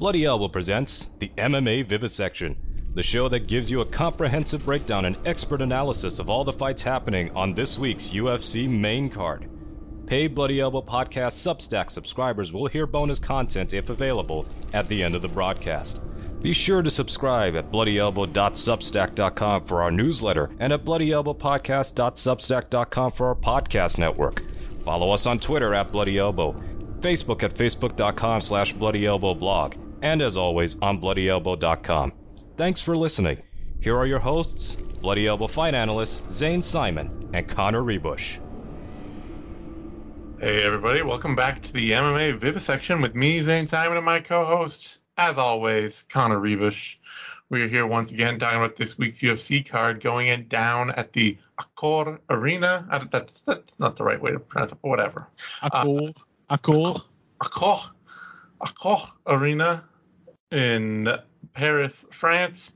Bloody Elbow presents the MMA Vivisection, the show that gives you a comprehensive breakdown and expert analysis of all the fights happening on this week's UFC main card. Paid Bloody Elbow Podcast Substack subscribers will hear bonus content if available at the end of the broadcast. Be sure to subscribe at bloodyelbow.substack.com for our newsletter and at bloodyelbowpodcast.substack.com for our podcast network. Follow us on Twitter at Bloody Elbow, Facebook at facebook.com slash bloodyelbowblog, and as always on bloodyelbow.com. Thanks for listening. Here are your hosts, Bloody Elbow fight analysts Zane Simon and Connor Ruebusch. Hey everybody, welcome back to the MMA Vivisection with me, Zane Simon, and my co-host, as always, Connor Ruebusch. We are here once again talking about this week's UFC card going in down at the Accor Arena. I, that's that's not the right way to pronounce it, but whatever. Accor, uh, Accor, Accor, Accor Arena in Paris, France,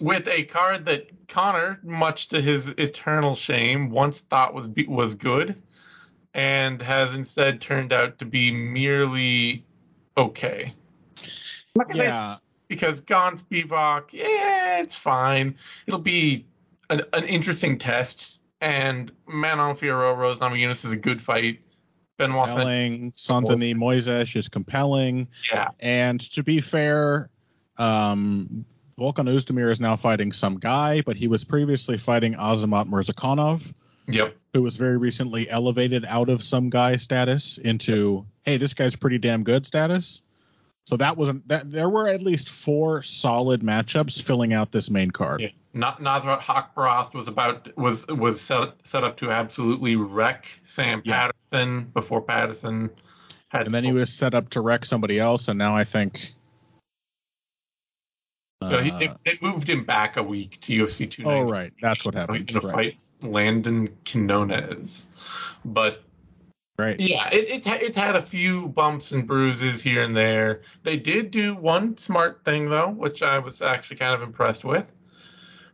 with a card that Connor, much to his eternal shame, once thought was was good, and has instead turned out to be merely okay. yeah. Because Gane Spivak, yeah, it's fine. It'll be an, an interesting test. And Manon Fiorot Rose Namajunas is a good fight. Benoit compelling. Saint Denis Moises is compelling. Yeah. And to be fair, um, Volkan Oezdemir is now fighting some guy, but he was previously fighting Azamat Murzakanov. Yep. Who was very recently elevated out of some guy status into, hey, this guy's pretty damn good status. So that wasn't that. There were at least four solid matchups filling out this main card. Yeah. Not Nasrat Haqparast was about was was set set up to absolutely wreck Sam yeah. Patterson before Patterson had. And then he was set up to wreck somebody else, and now I think. Uh, he, they, they, moved him back a week to UFC 2. Oh right, that's what happened. He's going right. to fight Landon Quinones, but Right. Yeah, it, it's it's had a few bumps and bruises here and there. They did do one smart thing though, which I was actually kind of impressed with,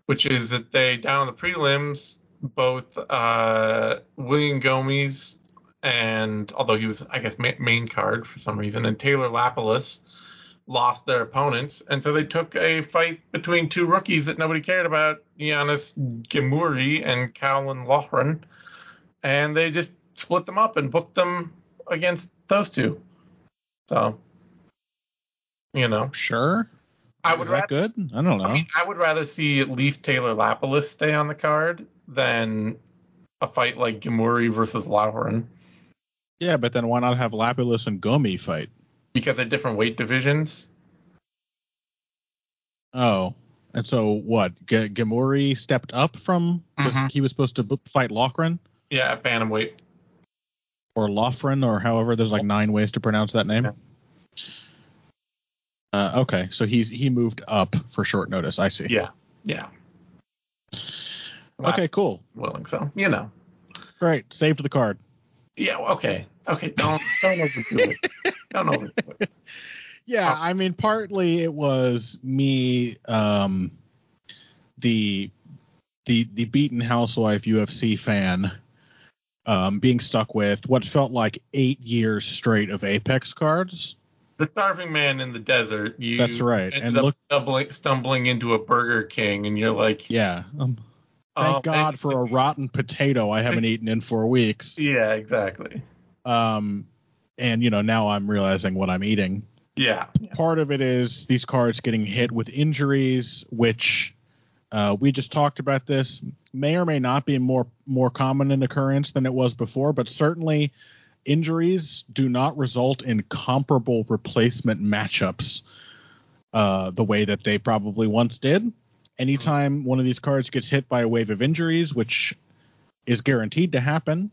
which is that they down the prelims both uh, William Gomes and although he was I guess main card for some reason and Taylor Lapilus lost their opponents, and so they took a fight between two rookies that nobody cared about, Yanis Ghemmouri and Calvin Loughran, and they just split them up and booked them against those two. So, you know, sure. I would Is that rather, good. I don't know. I, mean, I would rather see at least Taylor Lapilus stay on the card than a fight like Ghemmouri versus Loughran. Yeah, but then why not have Lapilus and Gomi fight? Because they're different weight divisions. Oh, and so what? G- Ghemmouri stepped up from Mm-hmm. he was supposed to b- fight Lochran Yeah, bantamweight. or Lofren or however. There's like nine ways to pronounce that name. Yeah. Uh, okay, so he's he moved up for short notice. I see. Yeah, yeah. Okay, cool. Willing, so you know. Great. Saved the card. Yeah. Okay. Okay. Don't don't overdo it. Don't overdo it. Yeah, I mean, partly it was me, um, the the the beaten housewife UFC fan, um, being stuck with what felt like eight years straight of Apex cards. The starving man in the desert. You That's right. And look, stumbling, stumbling into a Burger King, and you're like, yeah. Um, thank oh, God for a rotten potato I haven't eaten in four weeks. Yeah, exactly. Um, and you know now I'm realizing what I'm eating. Yeah. yeah. part of it is these cards getting hit with injuries, which uh, we just talked about. This may or may not be more more common an occurrence than it was before, but certainly injuries do not result in comparable replacement matchups uh, the way that they probably once did. Anytime one of these cards gets hit by a wave of injuries, which is guaranteed to happen,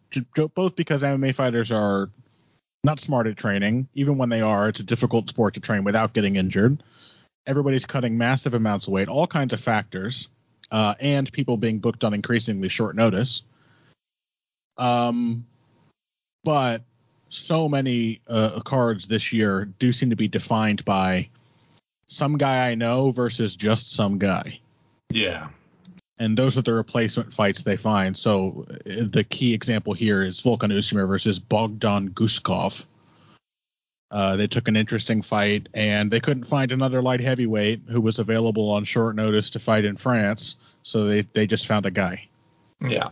both because MMA fighters are not smart at training. Even when they are, it's a difficult sport to train without getting injured. Everybody's cutting massive amounts of weight, all kinds of factors, uh, and people being booked on increasingly short notice. Um, but so many uh, cards this year do seem to be defined by some guy I know versus just some guy. Yeah. and those are the replacement fights they find. So uh, the key example here is Volkan Oezdemir versus Bogdan Guskov. Uh, they took an interesting fight, and they couldn't find another light heavyweight who was available on short notice to fight in France, so they they just found a guy. Yeah.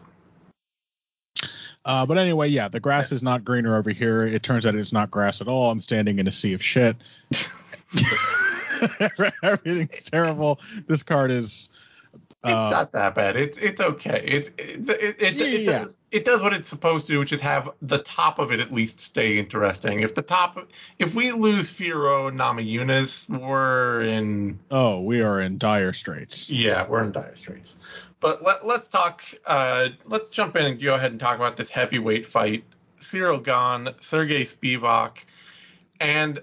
Uh, but anyway, yeah, the grass is not greener over here. It turns out it's not grass at all. I'm standing in a sea of shit. Everything's terrible. This card is. It's Uh, not that bad. It's it's okay. It's it it, it, Yeah, it, yeah. does, it does what it's supposed to do, which is have the top of it at least stay interesting. If the top, if we lose Fiorot and Namajunas, we're in oh, we are in dire straits. yeah, we're in dire straits. But let let's talk. Uh, let's jump in and go ahead and talk about this heavyweight fight: Ciryl Gane, Sergey Spivak, and.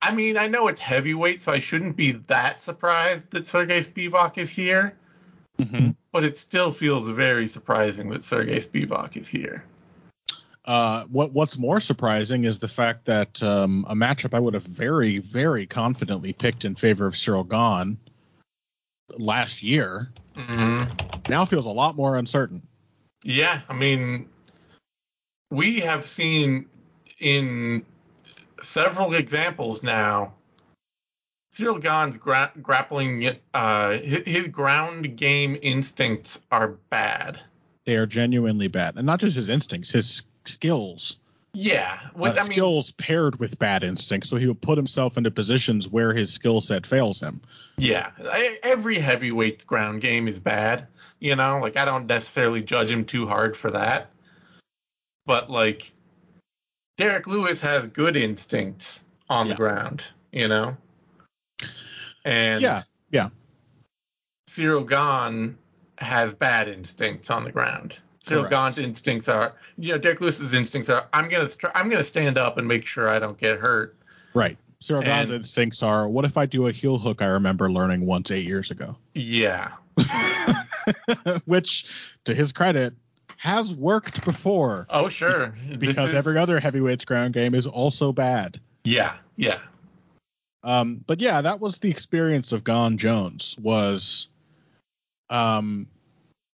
I mean, I know it's heavyweight, so I shouldn't be that surprised that Sergey Spivak is here. Mhm. but it still feels very surprising that Sergey Spivak is here. Uh, what What's more surprising is the fact that um, a matchup I would have very, very confidently picked in favor of Ciryl Gane last year Mm-hmm. now feels a lot more uncertain. Yeah, I mean, we have seen in several examples now. Ciryl Gane's gra- grappling, uh, his, his ground game instincts are bad. They are genuinely bad, and not just his instincts, his skills. Yeah, Uh, what, I mean, skills paired with bad instincts, so he would put himself into positions where his skill set fails him. Yeah, every heavyweight's ground game is bad. You know, like I don't necessarily judge him too hard for that. But like, Derrick Lewis has good instincts on Yeah. the ground. You know, and Yeah, yeah. Ciryl Gane has bad instincts on the ground. Ciryl Correct. Instincts are, you know, Derrick Lewis's instincts are, I'm gonna, str- I'm gonna stand up and make sure I don't get hurt. Right. Gane's And- instincts are, what if I do a heel hook I remember learning once eight years ago? Yeah, Which, to his credit, has worked before oh sure, because is- every other heavyweight's ground game is also bad. yeah, yeah. Um, but yeah, that was the experience of Gane Jones. Was, um,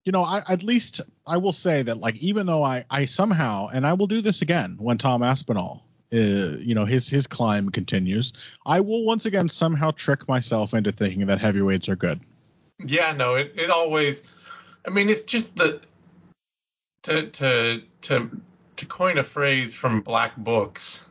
you know, I at least I will say that like even though I I somehow and I will do this again when Tom Aspinall, uh, you know, his his climb continues, I will once again somehow trick myself into thinking that heavyweights are good. Yeah, no, it, it always. I mean, it's just the to to to to coin a phrase from Black Books.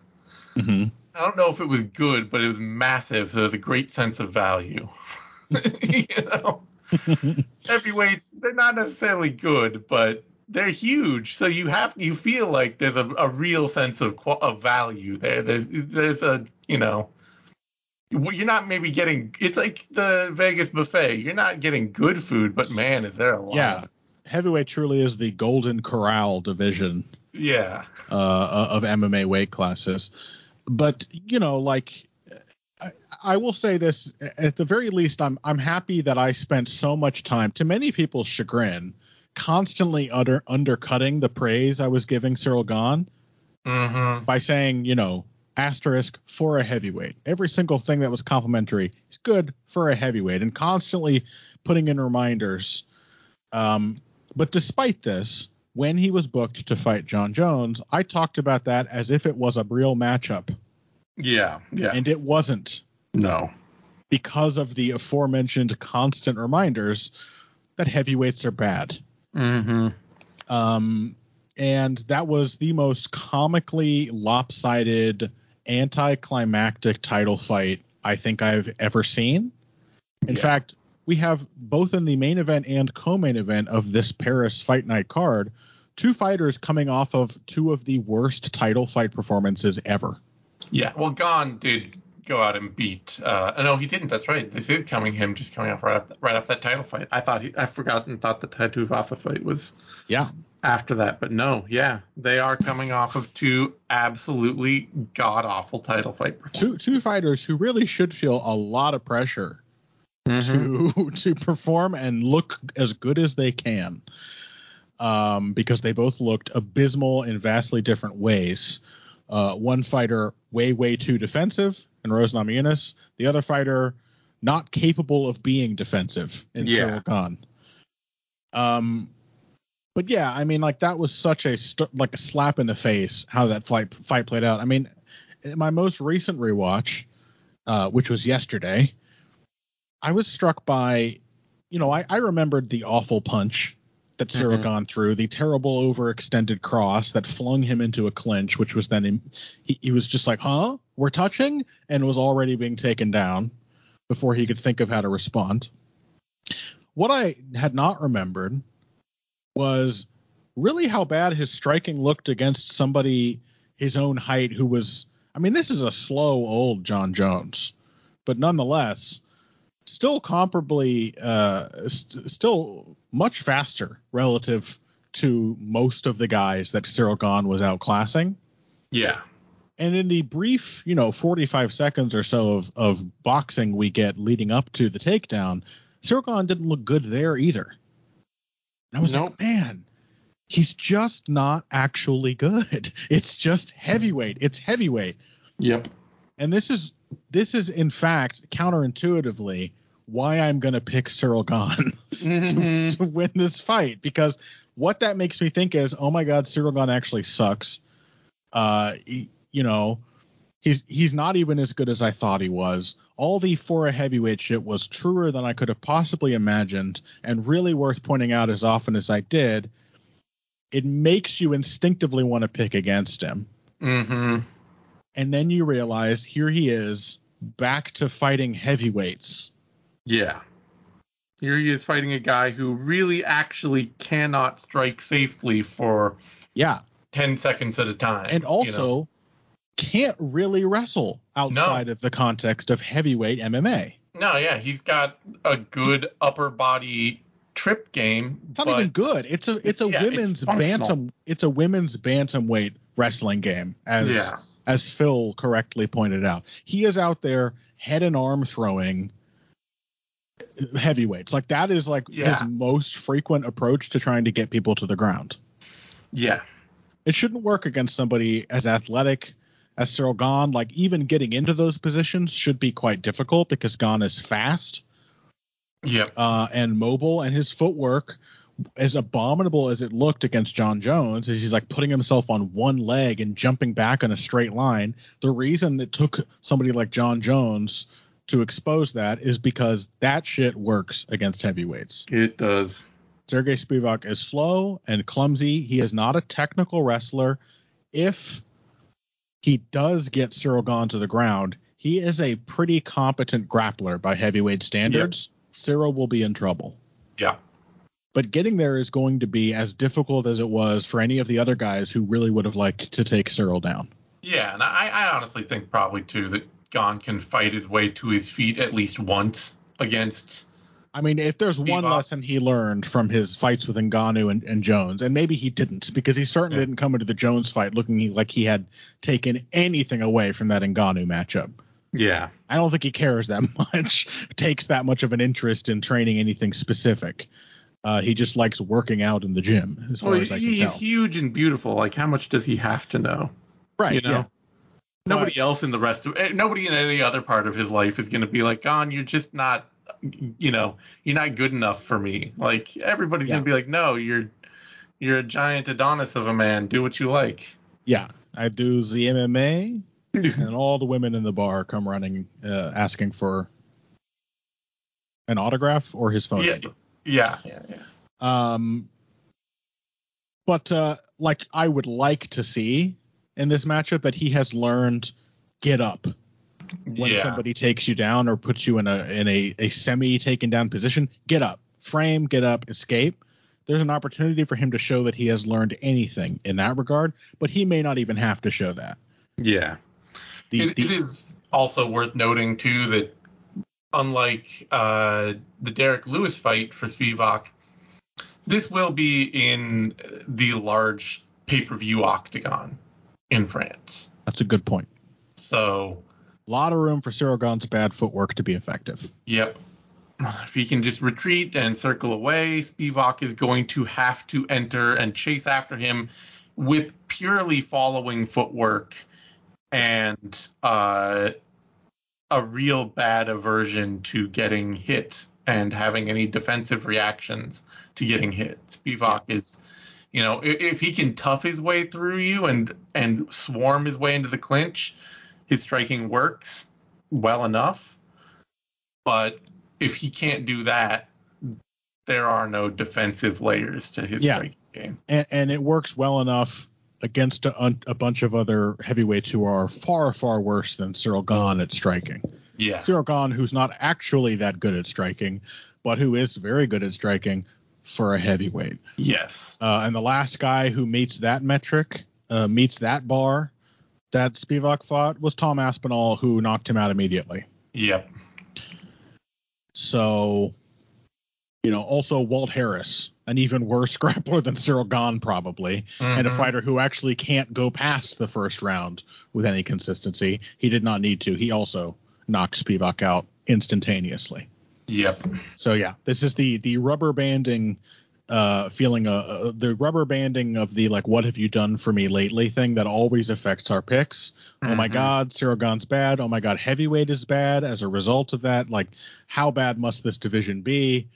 Mm-hmm. I don't know if it was good, but it was massive. There was a great sense of value. you know, heavyweights they're not necessarily good, but they're huge. So you have you feel like there's a, a real sense of of value there. There's there's a you know you're not maybe getting. It's like the Vegas buffet. You're not getting good food, but man, is there a lot. Yeah, heavyweight truly is the golden corral division Yeah. uh, of MMA weight classes. But you know, like I, I will say this: at the very least, I'm I'm happy that I spent so much time, to many people's chagrin, constantly under undercutting the praise I was giving Ciryl Gane Mm-hmm. by saying, you know, asterisk for a heavyweight. Every single thing that was complimentary is good for a heavyweight, and constantly putting in reminders. Um, but despite this, when he was booked to fight Jon Jones, I talked about that as if it was a real matchup, Yeah. Yeah. and it wasn't no. because of the aforementioned constant reminders that heavyweights are bad. Mm-hmm. Um, and that was the most comically lopsided, anticlimactic title fight I think I've ever seen. In Yeah. fact, we have both in the main event and co-main event of this Paris Fight Night card, two fighters coming off of two of the worst title fight performances ever. Yeah. Well, Gane did go out and beat. Uh, no, he didn't. That's right. This is coming. Him just coming off right off, right off that title fight. I thought he. I forgot and thought the Tai Tuivasa fight was Yeah. after that, but no. Yeah, they are coming off of two absolutely god awful title fight Two two fighters who really should feel a lot of pressure performances. to to perform and look as good as they can. Um, because they both looked abysmal in vastly different ways. Uh, one fighter way way too defensive in Rose Namajunas. The other fighter not capable of being defensive in Yeah. Ciryl Gane. Um, but yeah, I mean, like that was such a st- like a slap in the face how that fight fight played out. I mean, in my most recent rewatch, uh, which was yesterday, I was struck by, you know, I, I remembered the awful punch that Mhm. gone through, the terrible overextended cross that flung him into a clinch, which was then in, he, he was just like, huh, we're touching, and was already being taken down before he could think of how to respond. What I had not remembered was really how bad his striking looked against somebody his own height who was I mean this is a slow old Jon Jones but nonetheless still comparably uh st- still much faster relative to most of the guys that Ciryl Gane was outclassing Yeah. and in the brief, you know, 45 seconds or so of, of boxing we get leading up to the takedown, Ciryl Gane didn't look good there either. And I was Nope. like, man, he's just not actually good. It's just heavyweight. It's heavyweight. Yep. And this is this is in fact counterintuitively why I'm going to pick Ciryl Gane to, to win this fight because what that makes me think is, oh my God, Ciryl Gane actually sucks. Uh, he- you know, he's he's not even as good as I thought he was. All the for a heavyweight shit was truer than I could have possibly imagined, and really worth pointing out as often as I did. It makes you instinctively want to pick against him, Mm-hmm. and then you realize here he is back to fighting heavyweights. Yeah. Here he is fighting a guy who really actually cannot strike safely for Yeah, 10 seconds at a time. and you also know? can't really wrestle outside of the context of heavyweight MMA. No, yeah, he's got a good upper body trip game. It's not even good. It's a it's a yeah, women's functional. bantam it's a women's bantamweight wrestling game as Yeah. as Phil correctly pointed out. He is out there head and arm throwing heavyweights. Like that is like Yeah. his most frequent approach to trying to get people to the ground. Yeah. It shouldn't work against somebody as athletic as Ciryl Gane. Like even getting into those positions should be quite difficult because Gane is fast Yeah. uh, and mobile, and his footwork, as abominable as it looked against Jon Jones, is he's like putting himself on one leg and jumping back on a straight line. The reason it took somebody like Jon Jones to expose that is because that shit works against heavyweights. It does. Sergey Spivak is slow and clumsy. He is not a technical wrestler. If he does get Ciryl Gane to the ground, he is a pretty competent grappler by heavyweight standards. Ciryl will be in trouble. Yeah. But getting there is going to be as difficult as it was for any of the other guys who really would have liked to take Ciryl down. Yeah, and I, I honestly think probably too that Gane can fight his way to his feet at least once against. I mean, if there's one Bebop. lesson he learned from his fights with Ngannou and, and Jones, and maybe he didn't, because he certainly Yeah. didn't come into the Jones fight looking like he had taken anything away from that Ngannou matchup. Yeah. I don't think he cares that much, takes that much of an interest in training anything specific. Uh, he just likes working out in the gym, as far as I can he's tell. huge and beautiful. Like, how much does he have to know? right? you know? yeah. Nobody But- else in the rest of eh, nobody in any other part of his life is going to be like, Gane, you're just not, you know, you're not good enough for me. Like everybody's Yeah. going to be like, no, you're, you're a giant Adonis of a man. Do what you like. Yeah, I do the MMA, and all the women in the bar come running, uh, asking for an autograph or his phone yeah, number. yeah, yeah, yeah. Um, but uh, like I would like to see in this matchup that he has learned get up when yeah. somebody takes you down or puts you in a in a, a semi taken down position. Get up, frame, get up, escape. There's an opportunity for him to show that he has learned anything in that regard, but he may not even have to show that. yeah. The, It, the- it is also worth noting too that unlike uh, the Derrick Lewis fight for Spivak, this will be in the large pay-per-view octagon in France. That's a good point. So, A lot of room for Ciryl bad footwork to be effective. yep. If he can just retreat and circle away, Spivak is going to have to enter and chase after him with purely following footwork and uh, a real bad aversion to getting hit and having any defensive reactions to getting hit. Spivak is, you know, if, if he can tough his way through you and and swarm his way into the clinch, his striking works well enough, but if he can't do that, there are no defensive layers to his Yeah. striking game. and, and it works well enough against a, a bunch of other heavyweights who are far far worse than Ciryl Gane at striking. Yeah. Ciryl Gane, who's not actually that good at striking, but who is very good at striking for a heavyweight. Yes. Uh, and the last guy who meets that metric, uh, meets that bar that Spivak fought was Tom Aspinall, who knocked him out immediately. Yep. So, you know, also Walt Harris, an even worse grappler than Ciryl Gane, probably, and a Mhm. fighter who actually can't go past the first round with any consistency. He did not need to. He also knocked Spivak out instantaneously. Yep. So yeah, this is the the rubber banding uh feeling uh, uh the rubber banding of the like what have you done for me lately thing that always affects our picks. Oh my Mhm. god, Ciryl Gane's bad. Oh my god, heavyweight is bad as a result of that. Like how bad must this division be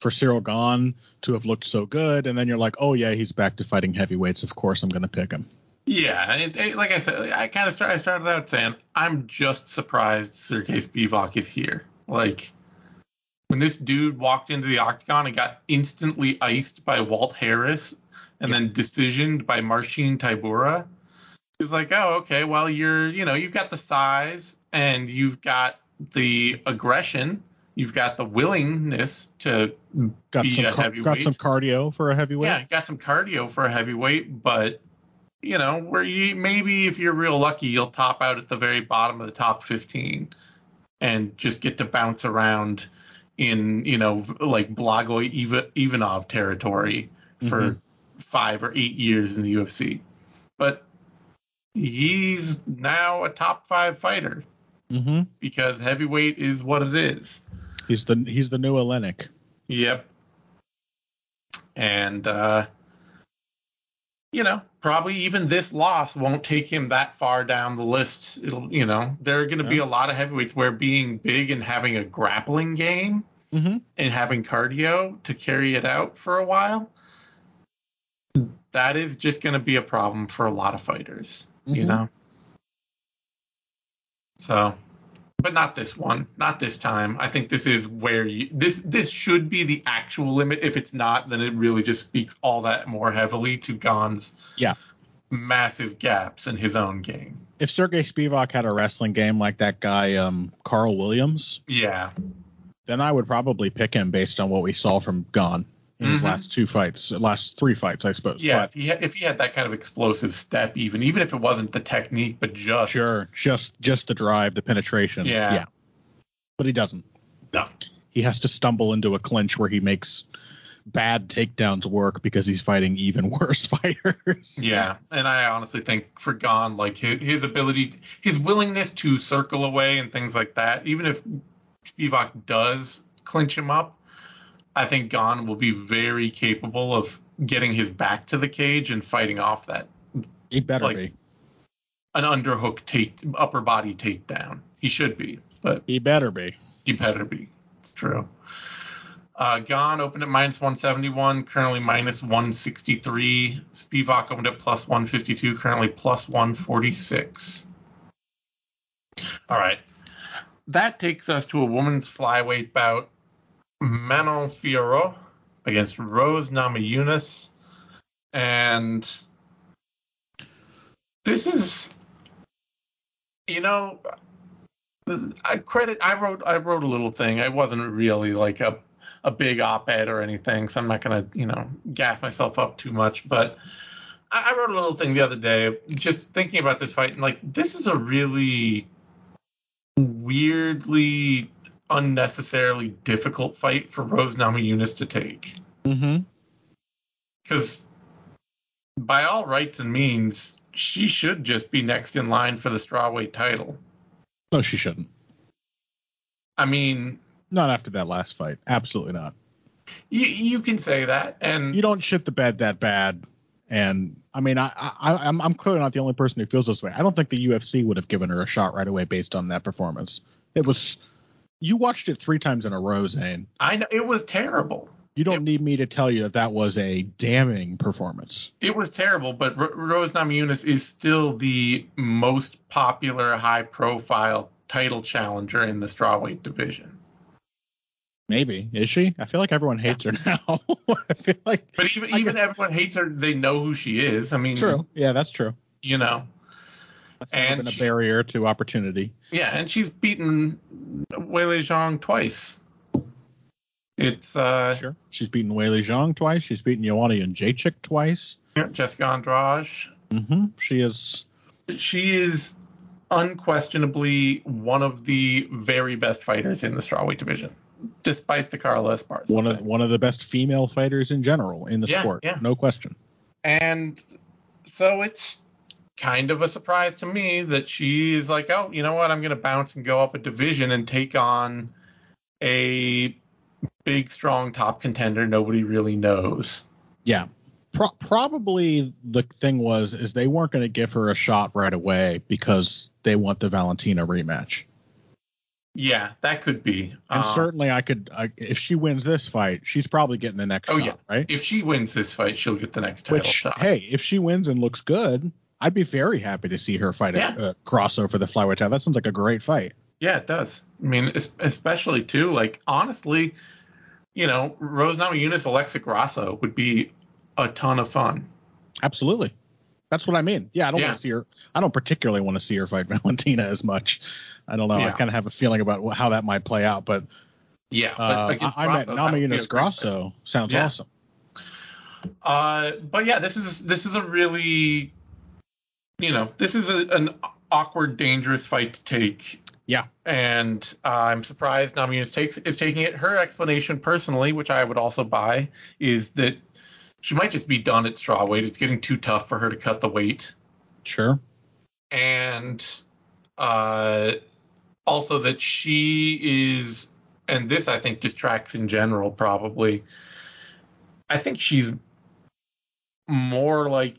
for Ciryl Gane to have looked so good and then you're like, "Oh yeah, he's back to fighting heavyweights. Of course I'm going to pick him." Yeah, it, it- like I said, I kind of start, I started out saying I'm just surprised Sergey Spivak is here. Like when this dude walked into the octagon and got instantly iced by Walt Harris and then decisioned by Marcin Tybura, it was like, oh, okay, well you're, you know, you've got the size and you've got the aggression, you've got the willingness to Got Be some a car- got some cardio for a heavyweight. yeah, got some cardio for a heavyweight, but you know, where you maybe if you're real lucky, you'll top out at the very bottom of the top 15 and just get to bounce around in, you know, like Blagoy Ivanov territory for Mhm. five or eight years in the UFC. But he's now a top five fighter hmm because heavyweight is what it is. He's the he's the new Oleinik. Yep. And uh you know, probably even this loss won't take him that far down the list. It'll, you know, there are going to be a lot of heavyweights where being big and having a grappling game Mm-hmm. and having cardio to carry it out for a while, that is just going to be a problem for a lot of fighters, you Mhm. know? So, but not this one, not this time. I think this is where you, this, this should be the actual limit. If it's not, then it really just speaks all that more heavily to Gane's Yeah. massive gaps in his own game. If Sergey Spivak had a wrestling game like that guy um, Carl Williams, Yeah. then I would probably pick him based on what we saw from Gane in his Mhm. last two fights, last three fights, I suppose. Yeah, But if he had, if he had that kind of explosive step, even even if it wasn't the technique, but just sure, just just the drive, the penetration. Yeah. yeah. But he doesn't. No. He has to stumble into a clinch where he makes bad takedowns work because he's fighting even worse fighters. Yeah, and I honestly think for Gane, like his, his ability, his willingness to circle away and things like that, even if Spivak does clinch him up, I think Gane will be very capable of getting his back to the cage and fighting off that He better Like- be. an underhook take upper body takedown. He should be, but He better be. he better be. It's true. Uh, Gane opened at minus 171, currently minus 163. Spivak opened at plus 152, currently plus 146. All right. That takes us to a women's flyweight bout. Manon Fiorot against Rose Namajunas. And this is, you know, I credit. I wrote. I wrote a little thing. I wasn't really like a a big op-ed or anything, so I'm not gonna you know gas myself up too much. But I, I wrote a little thing the other day, just thinking about this fight, and like this is a really weirdly unnecessarily difficult fight for Rose Namajunas to take Mm-hmm. because by all rights and means she should just be next in line for the strawweight title. No, she shouldn't. I mean, Not after that last fight. Absolutely not. you you can say that, and You don't shit the bed that bad. And I mean, I, I I'm I'm clearly not the only person who feels this way. I don't think the UFC would have given her a shot right away based on that performance. It was you watched it three times in a row, Zane. I know it was terrible. You don't Yep. need me to tell you that that was a damning performance. It was terrible, but R- Rose Namajunas is still the most popular, high-profile title challenger in the strawweight division. Maybe is she? I feel like everyone hates her now. I feel like But even I even everyone hates her. They know who she is. I mean, true. Yeah, that's true. You know, That's And been a she- barrier to opportunity. yeah, and she's beaten Weili Zhang twice. It's uh, Sure. She's beaten Weili Zhang twice. She's beaten Joanna Jedrzejczyk twice. Jessica Andrade. Mm-hmm. She is. She is unquestionably one of the very best fighters in the strawweight division, despite the Carla Esparza. one of one of the best female fighters in general in the Yeah, sport. yeah. No question. And so it's kind of a surprise to me that she is like, oh, you know what? I'm going to bounce and go up a division and take on a big, strong top contender nobody really knows. Yeah. Pro- probably the thing was is they weren't going to give her a shot right away because they want the Valentina rematch. Yeah, that could be. And Um, certainly, I could I, if she wins this fight, she's probably getting the next Oh, shot, right? if she wins this fight, she'll get the next title Which shot. hey, if she wins and looks good, I'd be very happy to see her fight Yeah. a, a crossover for the flyweight title. That sounds like a great fight. Yeah, it does. I mean, especially too, like honestly, you know, Rose Namajunas, Alexa Grasso would be a ton of fun. Absolutely. That's what I mean. Yeah, I don't Yeah. want to see her. I don't particularly want to see her fight Valentina as much. I don't know. I kind of have a feeling about how that might play out, but Yeah, uh, but against I, I Grasso, that would Namajunas. Grasso sounds Yeah. awesome. Uh, but yeah, this is this is a really, you know, this is a, an awkward, dangerous fight to take. Yeah. And uh, I'm surprised takes is taking it. Her explanation, personally, which I would also buy, is that she might just be done at straw weight. It's getting too tough for her to cut the weight, Sure. and uh, also that she is, and this I think distracts in general probably. I think she's more like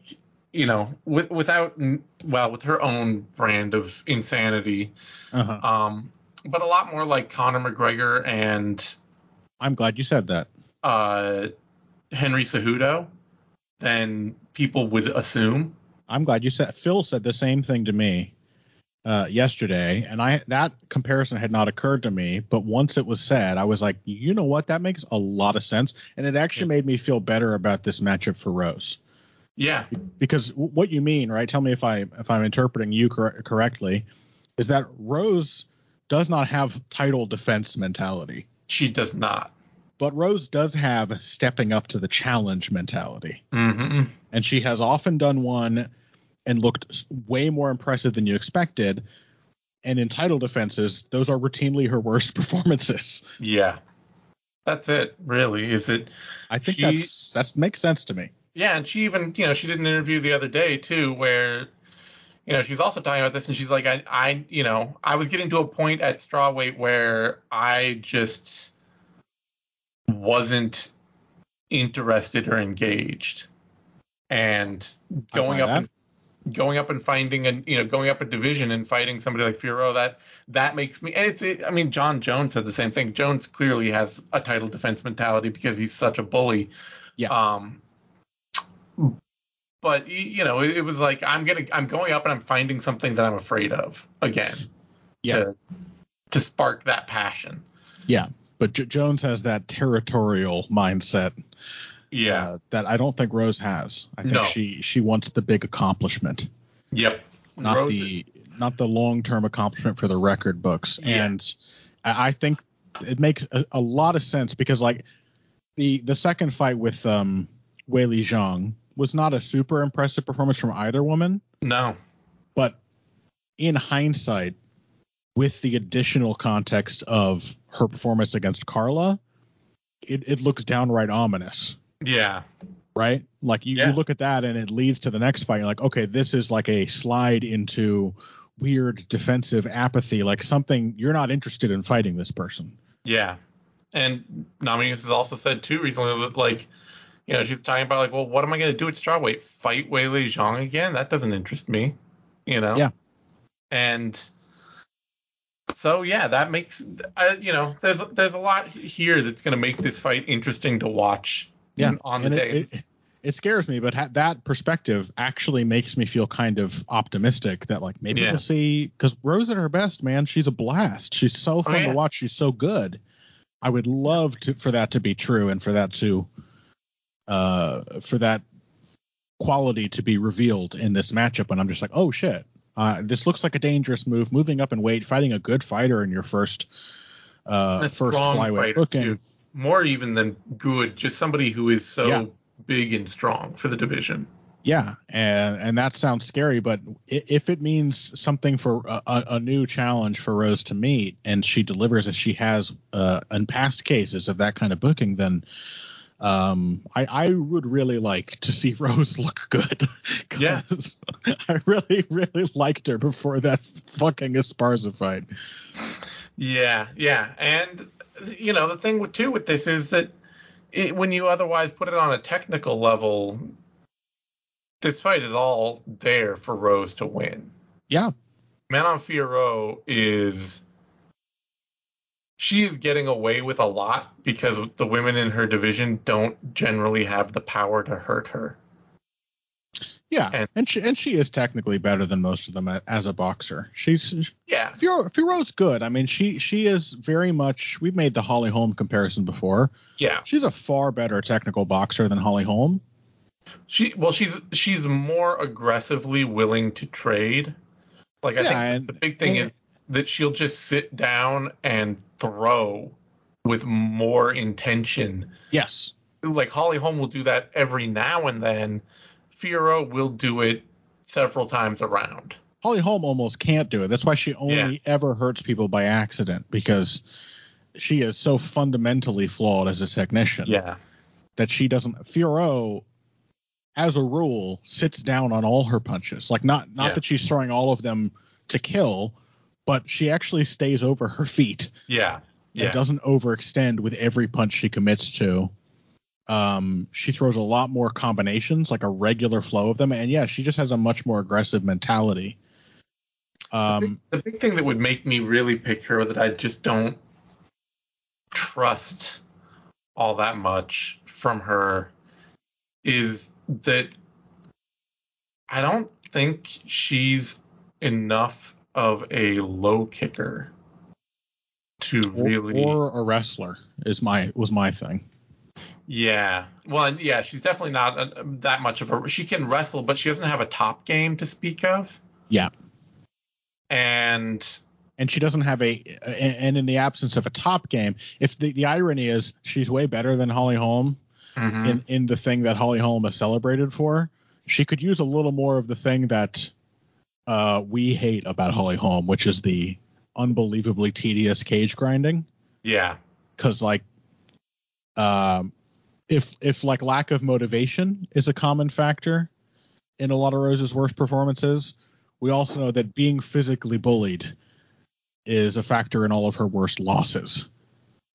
you know with, without well with her own brand of insanity Uh-huh. um but a lot more like Conor McGregor and I'm glad you said that. uh Henry Cejudo than people would assume I'm glad you said. Phil said the same thing to me uh, yesterday, and I that comparison had not occurred to me. But once it was said, I was like, you know what? That makes a lot of sense, and it actually made me feel better about this matchup for Rose. Yeah because what you mean, right? Tell me if I if I'm interpreting you cor- correctly, is that Rose does not have title defense mentality, she does not but Rose does have stepping up to the challenge mentality, hmm and she has often done one and looked way more impressive than you expected. And in title defenses, those are routinely her worst performances. yeah that's it really is it I think She- that's that makes sense to me. Yeah, and she even, you know, she did an interview the other day too, where, you know, she was also talking about this, and she's like, I, I, you know, I was getting to a point at strawweight where I just wasn't interested or engaged, and going up and going up and finding and you know going up a division and fighting somebody like Fiorot that that makes me and it's it, I mean Jon Jones said the same thing. Jones clearly has a title defense mentality because he's such a bully. Yeah. Um. But you know, it, it was like I'm gonna I'm going up and I'm finding something that I'm afraid of again. Yeah. To, to spark that passion. Yeah, but J- Jones has that territorial mindset Yeah. uh, that I don't think Rose has. I think No. she she wants the big accomplishment, yep. not Rose- the not the long term accomplishment for the record books. Yeah. And I, I think it makes a, a lot of sense because like the the second fight with um Weili Zhang was not a super impressive performance from either woman, No. but in hindsight, with the additional context of her performance against Carla, it, it looks downright ominous. Yeah. right? Like you, Yeah. you look at that and it leads to the next fight. You're like, okay, this is like a slide into weird defensive apathy, like something you're not interested in fighting this person. Yeah. And Namajunas has also said too recently that like, you know, she's talking about like, well, what am I going to do at strawweight? Fight Weili Zhang again? That doesn't interest me. You know. Yeah. And So yeah, that makes uh, you know there's there's a lot here that's going to make this fight interesting to watch. Yeah, on the and day. it, it, it scares me, but ha- that perspective actually makes me feel kind of optimistic that like maybe Yeah. we'll see because Rose at her best, man, she's a blast. She's so fun Oh, yeah. to watch. She's so good. I would love to for that to be true and for that to uh for that quality to be revealed in this matchup. And I'm just like, oh shit, uh, this looks like a dangerous move. Moving up in weight, fighting a good fighter in your first uh A first flyweight booking. too. More even than good, just somebody who is so Yeah. big and strong for the division. Yeah, and and that sounds scary, but if it means something for a, a, a new challenge for Rose to meet, and she delivers as she has uh, in past cases of that kind of booking, then um, I I would really like to see Rose look good. 'Cause I really really liked her before that fucking Esparza fight. Yeah, yeah, and you know the thing with too with this is that it, when you otherwise put it on a technical level, this fight is all there for Rose to win. Yeah, Manon Fiorot is she is getting away with a lot because the women in her division don't generally have the power to hurt her. yeah, And- and, she and she is technically better than most of them as a boxer. She's Yeah, Fiorot, Fiorot's good. I mean, she she is very much. We've made the Holly Holm comparison before. yeah. She's a far better technical boxer than Holly Holm. She well, she's she's more aggressively willing to trade. Like I Yeah, think and- the big thing and- is that she'll just sit down and throw with more intention. Yes. Like Holly Holm will do that every now and then. Fiorot will do it several times around. Holly Holm almost can't do it. That's why she only ever hurts people by accident because she is so fundamentally flawed as a technician Yeah. that she doesn't. Fiorot, as a rule, sits down on all her punches. Like not not Yeah. that she's throwing all of them to kill, but she actually stays over her feet. Yeah. Yeah. and doesn't overextend with every punch she commits to. Um, she throws a lot more combinations, like a regular flow of them, and yeah, she just has a much more aggressive mentality. Um, the big thing that would make me really pick her that I just don't trust all that much from her is that I don't think she's enough of a low kicker to really or a wrestler is my was my thing. yeah well and yeah she's definitely not uh that much of a she can wrestle but she doesn't have a top game to speak of Yeah, and and she doesn't have a and in the absence of a top game, if the, the irony is she's way better than Holly Holm Mhm. in in the thing that Holly Holm is celebrated for, she could use a little more of the thing that uh, we hate about Holly Holm, which is the unbelievably tedious cage grinding. yeah Because like, um, if if like lack of motivation is a common factor in a lot of Rose's worst performances, we also know that being physically bullied is a factor in all of her worst losses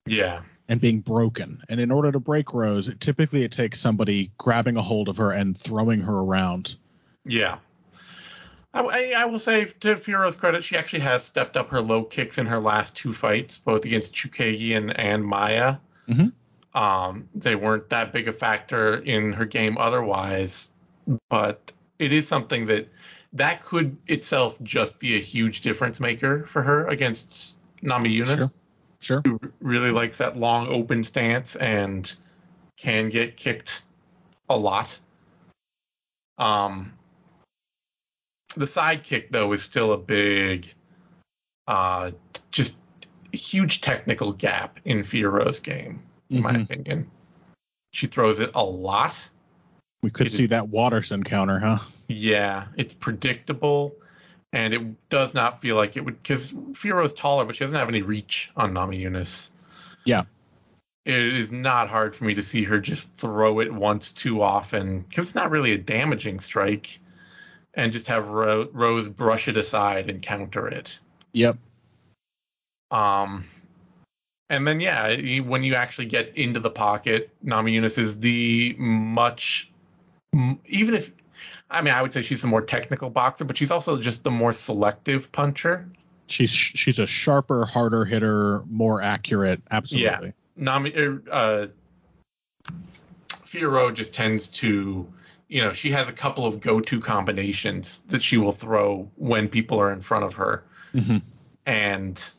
yeah and being broken. And in order to break Rose, it, typically it takes somebody grabbing a hold of her and throwing her around. Yeah. I, I- will say to Fiorot's credit, she actually has stepped up her low kicks in her last two fights, both against Chookagian and, and Maia. Mhm. Um, they weren't that big a factor in her game otherwise, but it is something that that could itself just be a huge difference maker for her against Namajunas, Sure. who really likes that long open stance and can get kicked a lot. Um, the side kick though is still a big, uh, just huge technical gap in Fiorot's game, in my Mhm. opinion. She throws it a lot. We could It see is- that Waterson counter, huh? Yeah, it's predictable, and it does not feel like it would because Fiorot's taller, but she doesn't have any reach on Namajunas. Yeah. It is not hard for me to see her just throw it once too often because it's not really a damaging strike, and just have Ro- Rose brush it aside and counter it. Yep. Um, and then yeah, when you actually get into the pocket, Namajunas is the much, even if, I mean, I would say she's the more technical boxer, but she's also just the more selective puncher. she's she's a sharper, harder hitter, more accurate. Absolutely. Yeah. Nami, er, uh, Fiorot just tends to, you know, she has a couple of go-to combinations that she will throw when people are in front of her, hmm and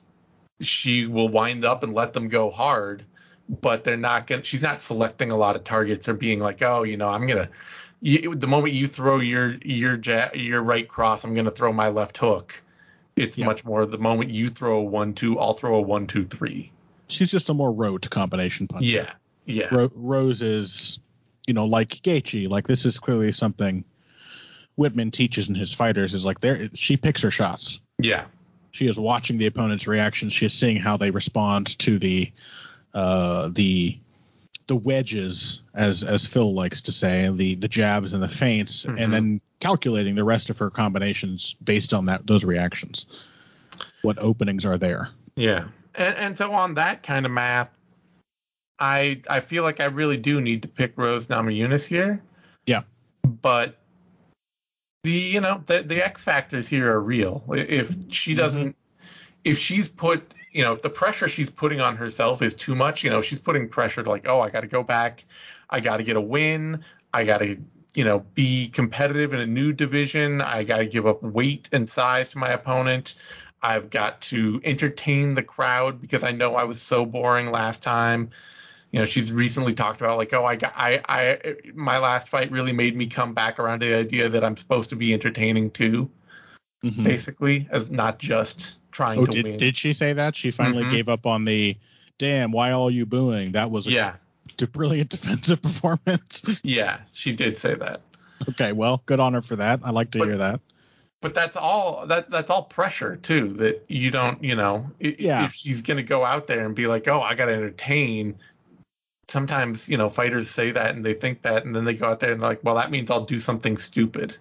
she will wind up and let them go hard, but they're not going. She's not selecting a lot of targets or being like, oh, you know, I'm gonna. You, the moment you throw your your ja- your right cross, I'm gonna throw my left hook. It's Yeah. much more the moment you throw a one two, I'll throw a one two three. She's just a more rote combination puncher. Yeah, yeah, Ro- Rose is, you know, like Gaethje. Like this is clearly something Wittman teaches in his fighters. Is like there, she picks her shots. yeah, She is watching the opponent's reactions. She is seeing how they respond to the, uh, the, the wedges, as as Phil likes to say, the the jabs and the feints, Mhm. and then calculating the rest of her combinations based on that those reactions. What openings are there? yeah. And and so on that kind of math, I I feel like I really do need to pick Rose Namajunas here. Yeah. But the you know the the X factors here are real. If she mm-hmm. doesn't, if she's put you know if the pressure she's putting on herself is too much, you know she's putting pressure to like oh I got to go back, I got to get a win, I got to you know be competitive in a new division, I got to give up weight and size to my opponent. I've got to entertain the crowd because I know I was so boring last time. You know, she's recently talked about like, oh, I got, I, I, my last fight really made me come back around to the idea that I'm supposed to be entertaining too, Mhm. basically, as not just trying Oh, to did, win. did she say that? She finally Mhm. gave up on the damn, why all you booing? That was a yeah, brilliant defensive performance. yeah, she did say that. okay, well, good on her for that. I like to But- hear that. But that's all that that's all pressure too. That you don't, you know, Yeah. if she's gonna go out there and be like, oh, I gotta entertain. Sometimes you know fighters say that and they think that, and then they go out there and they're like, well, that means I'll do something stupid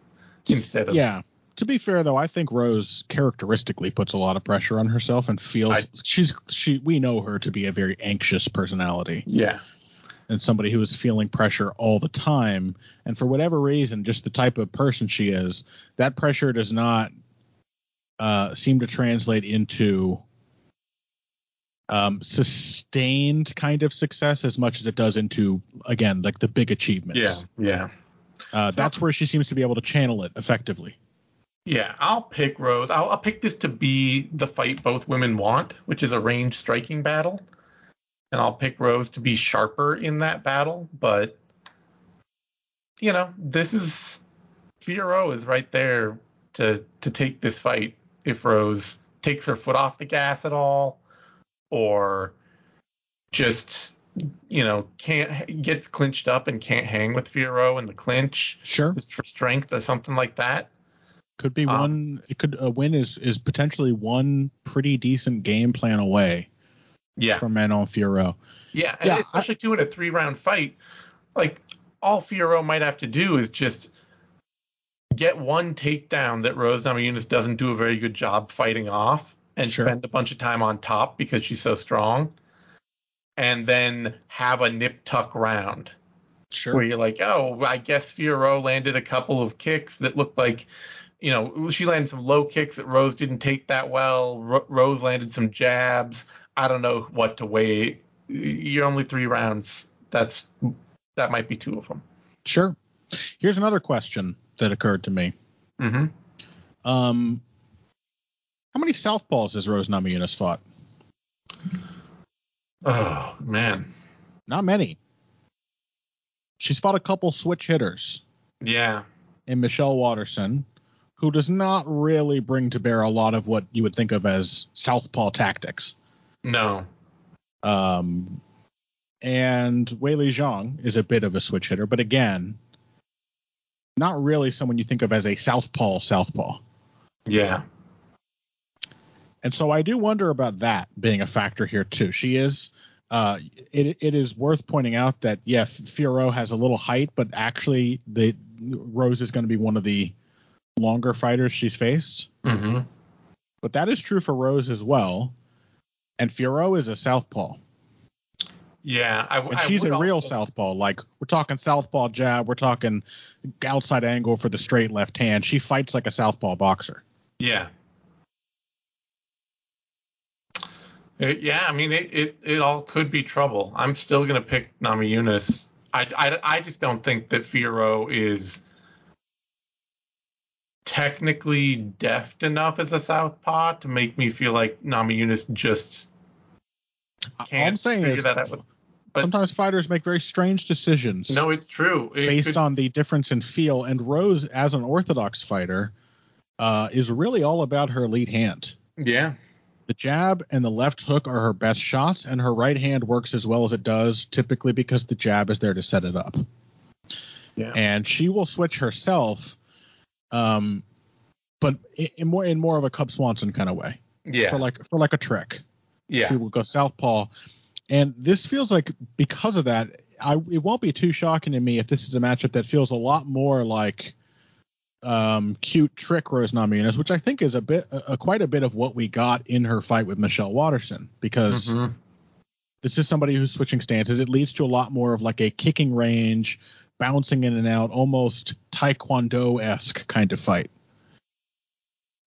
instead of Yeah. To be fair though, I think Rose characteristically puts a lot of pressure on herself and feels I- she's she we know her to be a very anxious personality. Yeah, and somebody who is feeling pressure all the time. And for whatever reason just the type of person she is, that pressure does not uh, seem to translate into um, sustained kind of success as much as it does into again like the big achievements. yeah, yeah. Uh, So- that's where she seems to be able to channel it effectively. Yeah, I'll pick Rose. I'll, I'll pick this to be the fight both women want, which is a range striking battle. And I'll pick Rose to be sharper in that battle. But, you know, this is. Fiorot is right there to, to take this fight if Rose takes her foot off the gas at all or just, you know, can't gets clinched up and can't hang with Fiorot in the clinch Sure. just for strength or something like that. Could be Um, one. It could a win is is potentially one pretty decent game plan away Yeah. from Manon Fiorot. Yeah, and Yeah, I- especially too in a three round fight, like all Fiorot might have to do is just get one takedown that Rose Namajunas doesn't do a very good job fighting off, and Sure. spend a bunch of time on top because she's so strong, and then have a nip tuck round Sure. where you're like, oh, I guess Fiorot landed a couple of kicks that looked like. You know, she landed some low kicks that Rose didn't take that well. Ro- Rose landed some jabs. I don't know what to weigh. You're only three rounds. That's that might be two of them. Sure. Here's another question that occurred to me. Mm-hmm. Um, how many southpaws has Rose Namajunas fought? Oh man, Not many. She's fought a couple switch hitters yeah, And Michelle Waterson, who does not really bring to bear a lot of what you would think of as southpaw tactics. no, Um, and Weili Zhang is a bit of a switch hitter, but again, not really someone you think of as a southpaw southpaw. yeah, And so I do wonder about that being a factor here too. She is. Uh, it it is worth pointing out that yeah, Fiorot has a little height, but actually the Rose is going to be one of the longer fighters she's faced. mm-hmm. But that is true for Rose as well. And Fiorot is a southpaw, yeah. I, and she's a real also- southpaw. Like we're talking southpaw jab, we're talking outside angle for the straight left hand. She fights like a southpaw boxer. Yeah. It- yeah, I mean, it, it, it all could be trouble. I'm still going to pick Namajunas. I, I, I just don't think that Fiorot is technically deft enough as a southpaw to make me feel like Namajunas just can't I'm saying figure is that out. but- sometimes fighters make very strange decisions No, it's true. It based could- on the difference in feel. And Rose, as an orthodox fighter, uh, is really all about her lead hand. yeah, The jab and the left hook are her best shots, and her right hand works as well as it does, typically because the jab is there to set it up. yeah, And she will switch herself, um, but in, more in more of a Cub Swanson kind of way, yeah, for like for like a trick. yeah. She will go southpaw, and this feels like because of that, I it won't be too shocking to me if this is a matchup that feels a lot more like um, cute trick Rose Namajunas, which I think is a bit, a, quite a bit of what we got in her fight with Michelle Waterson, because Mhm. this is somebody who's switching stances. It leads to a lot more of like a kicking range, bouncing in and out, almost Taekwondo esque kind of fight.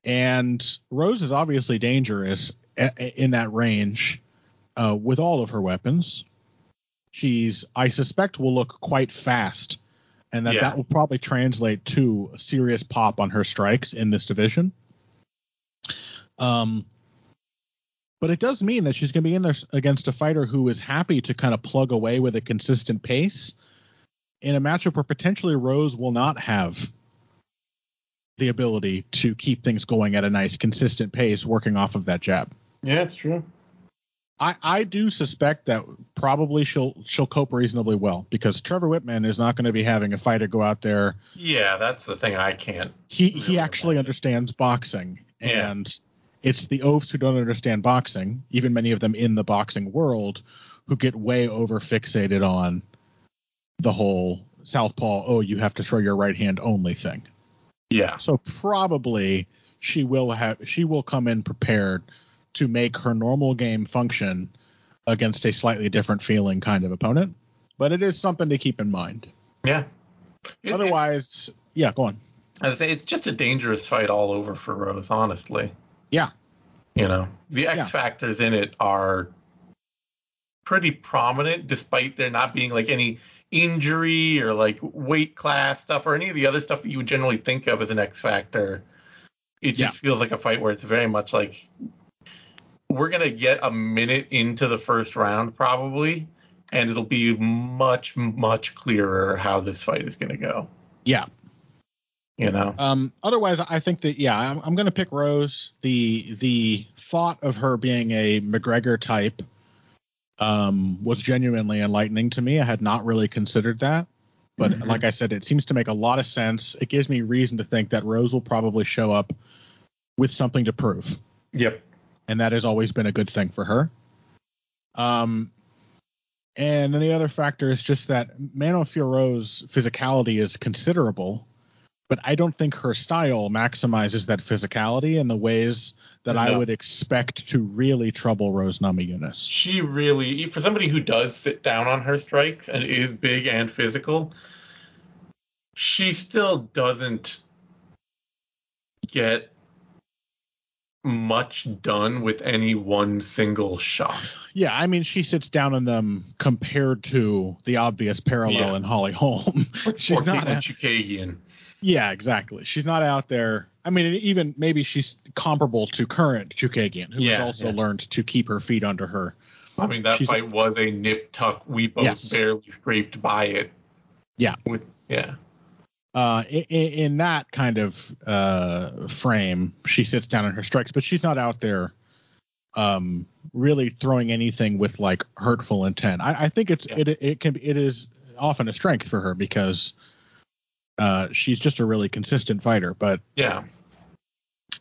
And Rose is obviously dangerous a- a- in that range uh, with all of her weapons. She's, I suspect, will look quite fast, and that Yeah. that will probably translate to a serious pop on her strikes in this division. Um, but it does mean that she's going to be in there against a fighter who is happy to kind of plug away with a consistent pace in a matchup where potentially Rose will not have the ability to keep things going at a nice consistent pace working off of that jab. yeah, it's true. I, I do suspect that probably she'll she'll cope reasonably well because Trevor Wittman is not going to be having a fighter go out there. Yeah, that's the thing I can't. He Really he actually imagine. understands boxing Yeah. and it's the oafs who don't understand boxing, even many of them in the boxing world, who get way over fixated on the whole southpaw. Oh, you have to throw your right hand only thing. Yeah, So probably she will have she will come in prepared to make her normal game function against a slightly different feeling kind of opponent. But it is something to keep in mind. yeah. It- it- Otherwise, yeah, go on. I say it's just a dangerous fight all over for Rose, honestly. Yeah. You know, the X Yeah. factors in it are pretty prominent, despite there not being like any injury or like weight class stuff or any of the other stuff that you would generally think of as an X factor. It just Yeah. feels like a fight where it's very much like we're gonna get a minute into the first round probably, and it'll be much much clearer how this fight is gonna go. Yeah. You know. Um, otherwise, I think that yeah, I'm, I'm going to pick Rose. The the thought of her being a McGregor type um, was genuinely enlightening to me. I had not really considered that, but Mhm. like I said, it seems to make a lot of sense. It gives me reason to think that Rose will probably show up with something to prove, Yep. And that has always been a good thing for her. Um, and then the other factor is just that Manon Fiorot's physicality is considerable, but I don't think her style maximizes that physicality in the ways that I would expect to really trouble Rose Namajunas. she really for somebody who does sit down on her strikes and is big and physical she still doesn't get much done with any one single shot Yeah, I mean, she sits down on them compared to the obvious parallel Yeah. in Holly Holm. She's or not. A- Chookagian. yeah, exactly. She's not out there. I mean, even maybe she's comparable to current Chookagian, who has Yeah, also yeah. learned to keep her feet under her. I mean that She's- fight was a nip tuck we both Yes. barely scraped by it Yeah. with yeah uh, in, in that kind of uh, frame, she sits down on her strikes, but she's not out there um, really throwing anything with like hurtful intent. I, I think it's Yeah. it it can be it is often a strength for her because uh, she's just a really consistent fighter. But yeah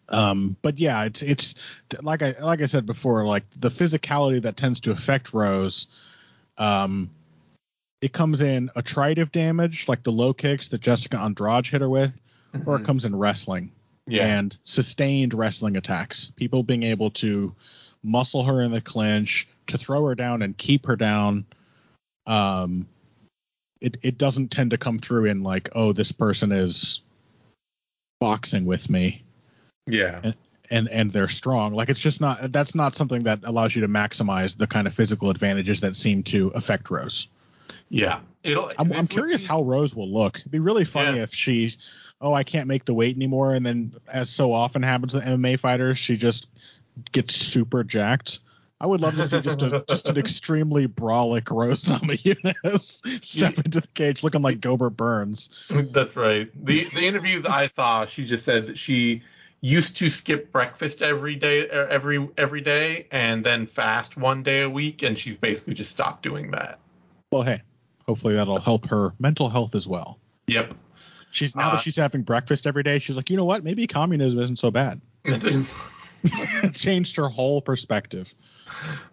um, but yeah, it's it's like I like I said before, like the physicality that tends to affect Rose. Um, it comes in attritive damage, like the low kicks that Jessica Andrade hit her with, or it Mhm. comes in wrestling yeah and sustained wrestling attacks. People being able to muscle her in the clinch, to throw her down and keep her down. Um, it it doesn't tend to come through in like, oh, this person is boxing with me yeah and and they're strong. Like it's just not that's not something that allows you to maximize the kind of physical advantages that seem to affect Rose. Yeah, it'll. I'm, I'm curious be- how Rose will look. It'd be really funny Yeah. if she, oh, I can't make the weight anymore, and then as so often happens with MMA fighters, she just gets super jacked. I would love to see just a just an extremely brawlic Rose Namajunas step into the cage looking like Gilbert Burns. That's right. The the interviews I saw, she just said that she used to skip breakfast every day, er, every every day, and then fast one day a week, and she's basically just stopped doing that. Well, hey, hopefully that'll help her mental health as well. Yep. She's now Uh, that she's having breakfast every day, she's like, you know what? Maybe communism isn't so bad. Changed her whole perspective.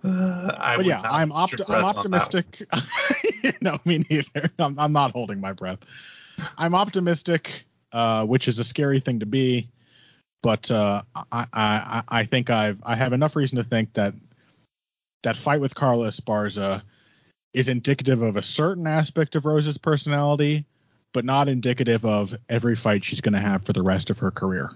I but yeah, I'm, opt- I'm breath on that optimistic. no, me neither. I'm, I'm not holding my breath. I'm optimistic, uh, which is a scary thing to be, but uh, I, I I think I've I have enough reason to think that that fight with Carla Esparza is indicative of a certain aspect of Rose's personality, but not indicative of every fight she's going to have for the rest of her career.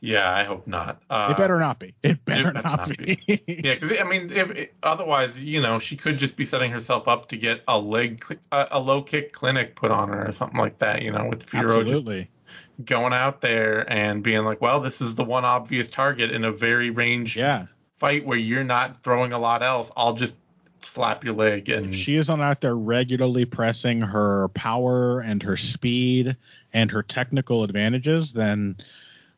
Yeah, I hope not. Uh, it better not be. It better, better not, not be. Yeah, because I mean, if otherwise, you know, she could just be setting herself up to get a leg, a, a low kick clinic put on her or something like that. You know, with Fiorot just going out there and being like, well, this is the one obvious target in a very range Yeah. fight where you're not throwing a lot else. I'll just slap your leg and If she is on out there regularly pressing her power and her speed and her technical advantages, then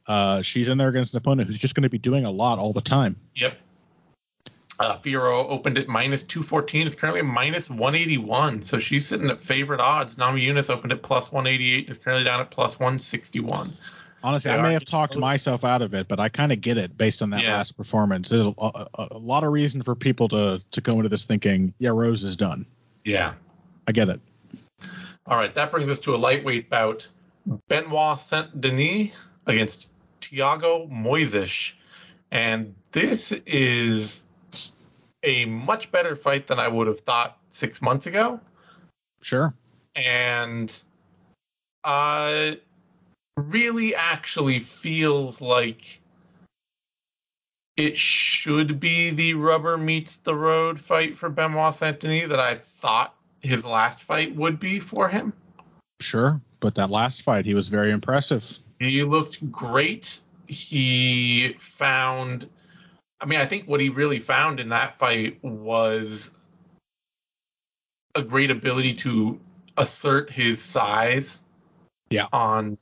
uh, she's in there against an opponent who's just going to be doing a lot all the time. Yep. Uh, Fiorot opened at minus 214. It's currently minus 181. So she's sitting at favorite odds. Namajunas opened at plus 188 and is currently down at plus 161. Honestly, I may have talked close. myself out of it, but I kind of get it based on that Yeah. last performance. There's a, a, a lot of reason for people to to go into this thinking, yeah, Rose is done. Yeah. I get it. All right. That brings us to a lightweight bout. Benoit Saint Denis against Thiago Moises. And this is a much better fight than I would have thought six months ago. Sure. and uh really actually feels like it should be the rubber meets the road fight for Benoit Denis that I thought his last fight would be for him. Sure. But that last fight, he was very impressive. He looked great. He found I mean, I think what he really found in that fight was a great ability to assert his size Yeah. on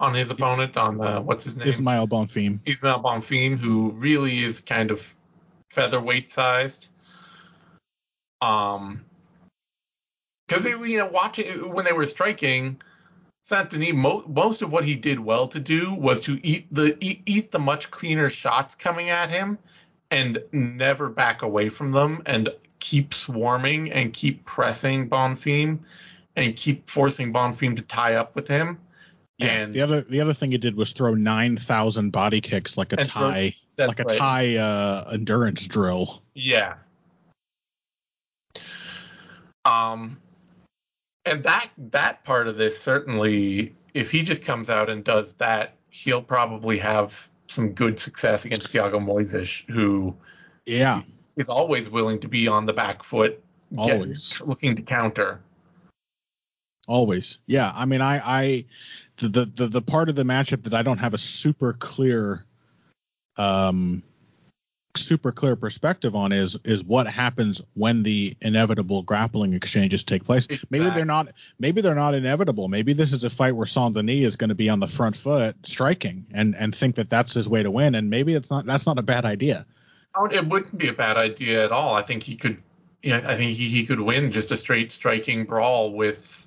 on his opponent on the what's his name? Ismail Bonfim. Ismail Bonfim, who really is kind of featherweight sized. Um, because you know, watching when they were striking, Saint Denis, mo- most of what he did well to do was to eat the eat, eat the much cleaner shots coming at him, and never back away from them, and keep swarming and keep pressing Bonfim, and keep forcing Bonfim to tie up with him. Yeah. and the other the other thing he did was throw nine thousand body kicks like a throw- tie that's like a right. tie uh, endurance drill. Yeah. Um and that that part of this certainly if he just comes out and does that, he'll probably have some good success against Thiago Moises, who Yeah. is always willing to be on the back foot, get- Always. looking to counter. Always. Yeah. I mean, I, I, the, the, the, part of the matchup that I don't have a super clear, um, super clear perspective on is, is what happens when the inevitable grappling exchanges take place. Maybe they're not, maybe they're not inevitable. Maybe this is a fight where Saint Denis is going to be on the front foot striking and, and think that that's his way to win. And maybe it's not, that's not a bad idea. Oh, it wouldn't be a bad idea at all. I think he could. Yeah, I think he, he could win just a straight striking brawl with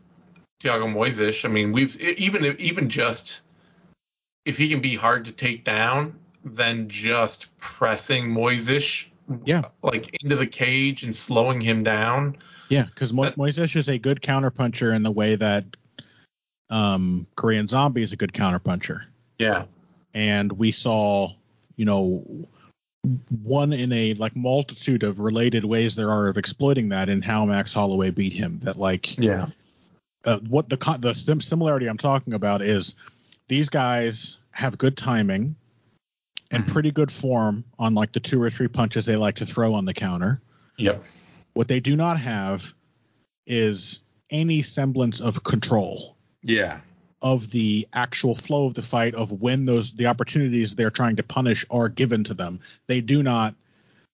Thiago Moises. I mean, we've even even just if he can be hard to take down, then just pressing Moises, Yeah. like into the cage and slowing him down. Yeah, because Mo- Moises is a good counterpuncher in the way that um, Korean Zombie is a good counterpuncher, Yeah, and we saw, you know, one in a like multitude of related ways there are of exploiting that in how Max Holloway beat him. That like yeah, uh, what the the sim- similarity I'm talking about is these guys have good timing. and Mhm. pretty good form on like the two or three punches they like to throw on the counter. Yep. What they do not have is any semblance of control Yeah. of the actual flow of the fight of when those the opportunities they're trying to punish are given to them. They do not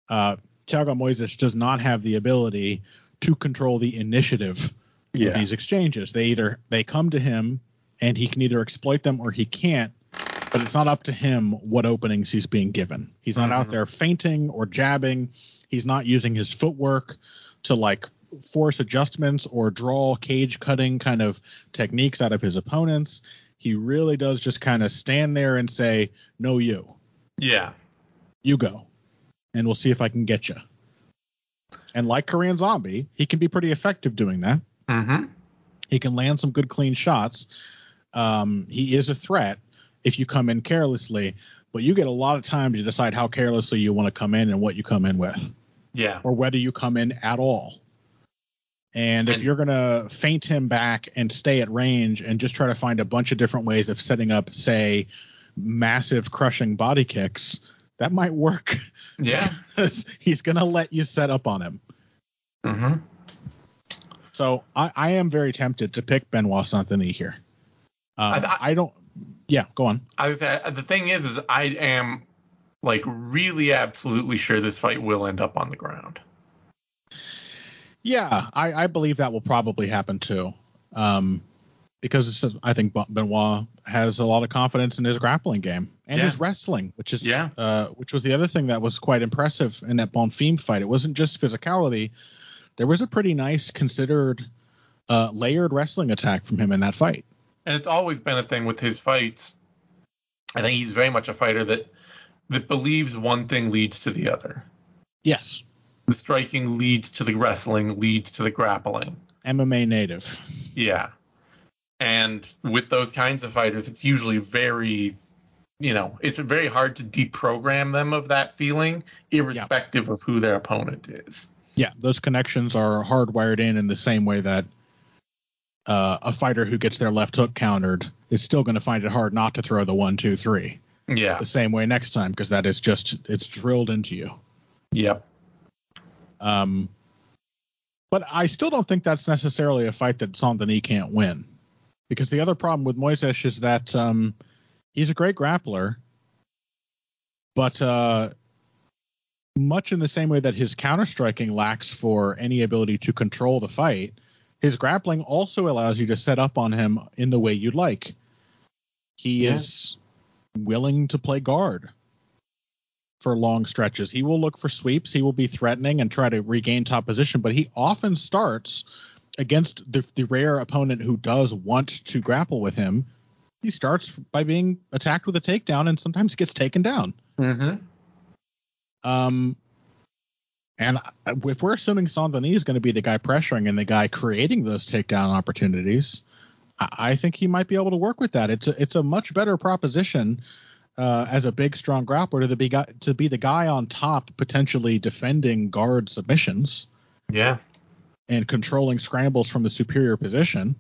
uh Thiago Moises does not have the ability to control the initiative of these exchanges. They either they come to him and he can either exploit them or he can't, but it's not up to him what openings he's being given. He's not out Mhm. there feinting or jabbing. He's not using his footwork to like force adjustments or draw cage cutting kind of techniques out of his opponents. He really does just kind of stand there and say, "No, you, Yeah. you go, and we'll see if I can get you." And like Korean Zombie, he can be pretty effective doing that. Mm-hmm. He can land some good clean shots. Um, he is a threat if you come in carelessly, but you get a lot of time to decide how carelessly you want to come in and what you come in with, Yeah. or whether you come in at all. And if And- you're going to feint him back and stay at range and just try to find a bunch of different ways of setting up, say, massive crushing body kicks, that might work. Yeah. He's going to let you set up on him. Mm-hmm. So I, I am very tempted to pick Benoit Saint-Denis here. Um, I- I, don't. Yeah, go on. I was uh, the thing is, is I am like really absolutely sure this fight will end up on the ground. Yeah, I, I believe that will probably happen too, um, because I think Benoit has a lot of confidence in his grappling game and Yeah. his wrestling, which is Yeah. uh, which was the other thing that was quite impressive in that Bonfim fight. It wasn't just physicality; there was a pretty nice, considered, uh, layered wrestling attack from him in that fight. And it's always been a thing with his fights. I think he's very much a fighter that that believes one thing leads to the other. Yes, The striking leads to the wrestling, leads to the grappling. MMA native. Yeah. And with those kinds of fighters, it's usually very, you know, it's very hard to deprogram them of that feeling, irrespective of who their opponent is. Yeah, those connections are hardwired in in the same way that uh, a fighter who gets their left hook countered is still going to find it hard not to throw the one, two, three Yeah. the same way next time because that is just it's drilled into you. Yep. Um, but I still don't think that's necessarily a fight that Saint Denis can't win because the other problem with Moises is that um, he's a great grappler, but uh, much in the same way that his counter striking lacks for any ability to control the fight, his grappling also allows you to set up on him in the way you'd like. He Yeah. is willing to play guard for long stretches. He will look for sweeps. He will be threatening and try to regain top position, but he often starts against the, the rare opponent who does want to grapple with him. He starts by being attacked with a takedown and sometimes gets taken down. Mm-hmm. Um, and if we're assuming Saint Denis is going to be the guy pressuring and the guy creating those takedown opportunities, I, I think he might be able to work with that. It's a, it's a much better proposition uh, as a big, strong grappler to be guy, to be the guy on top, potentially defending guard submissions Yeah. and controlling scrambles from the superior position,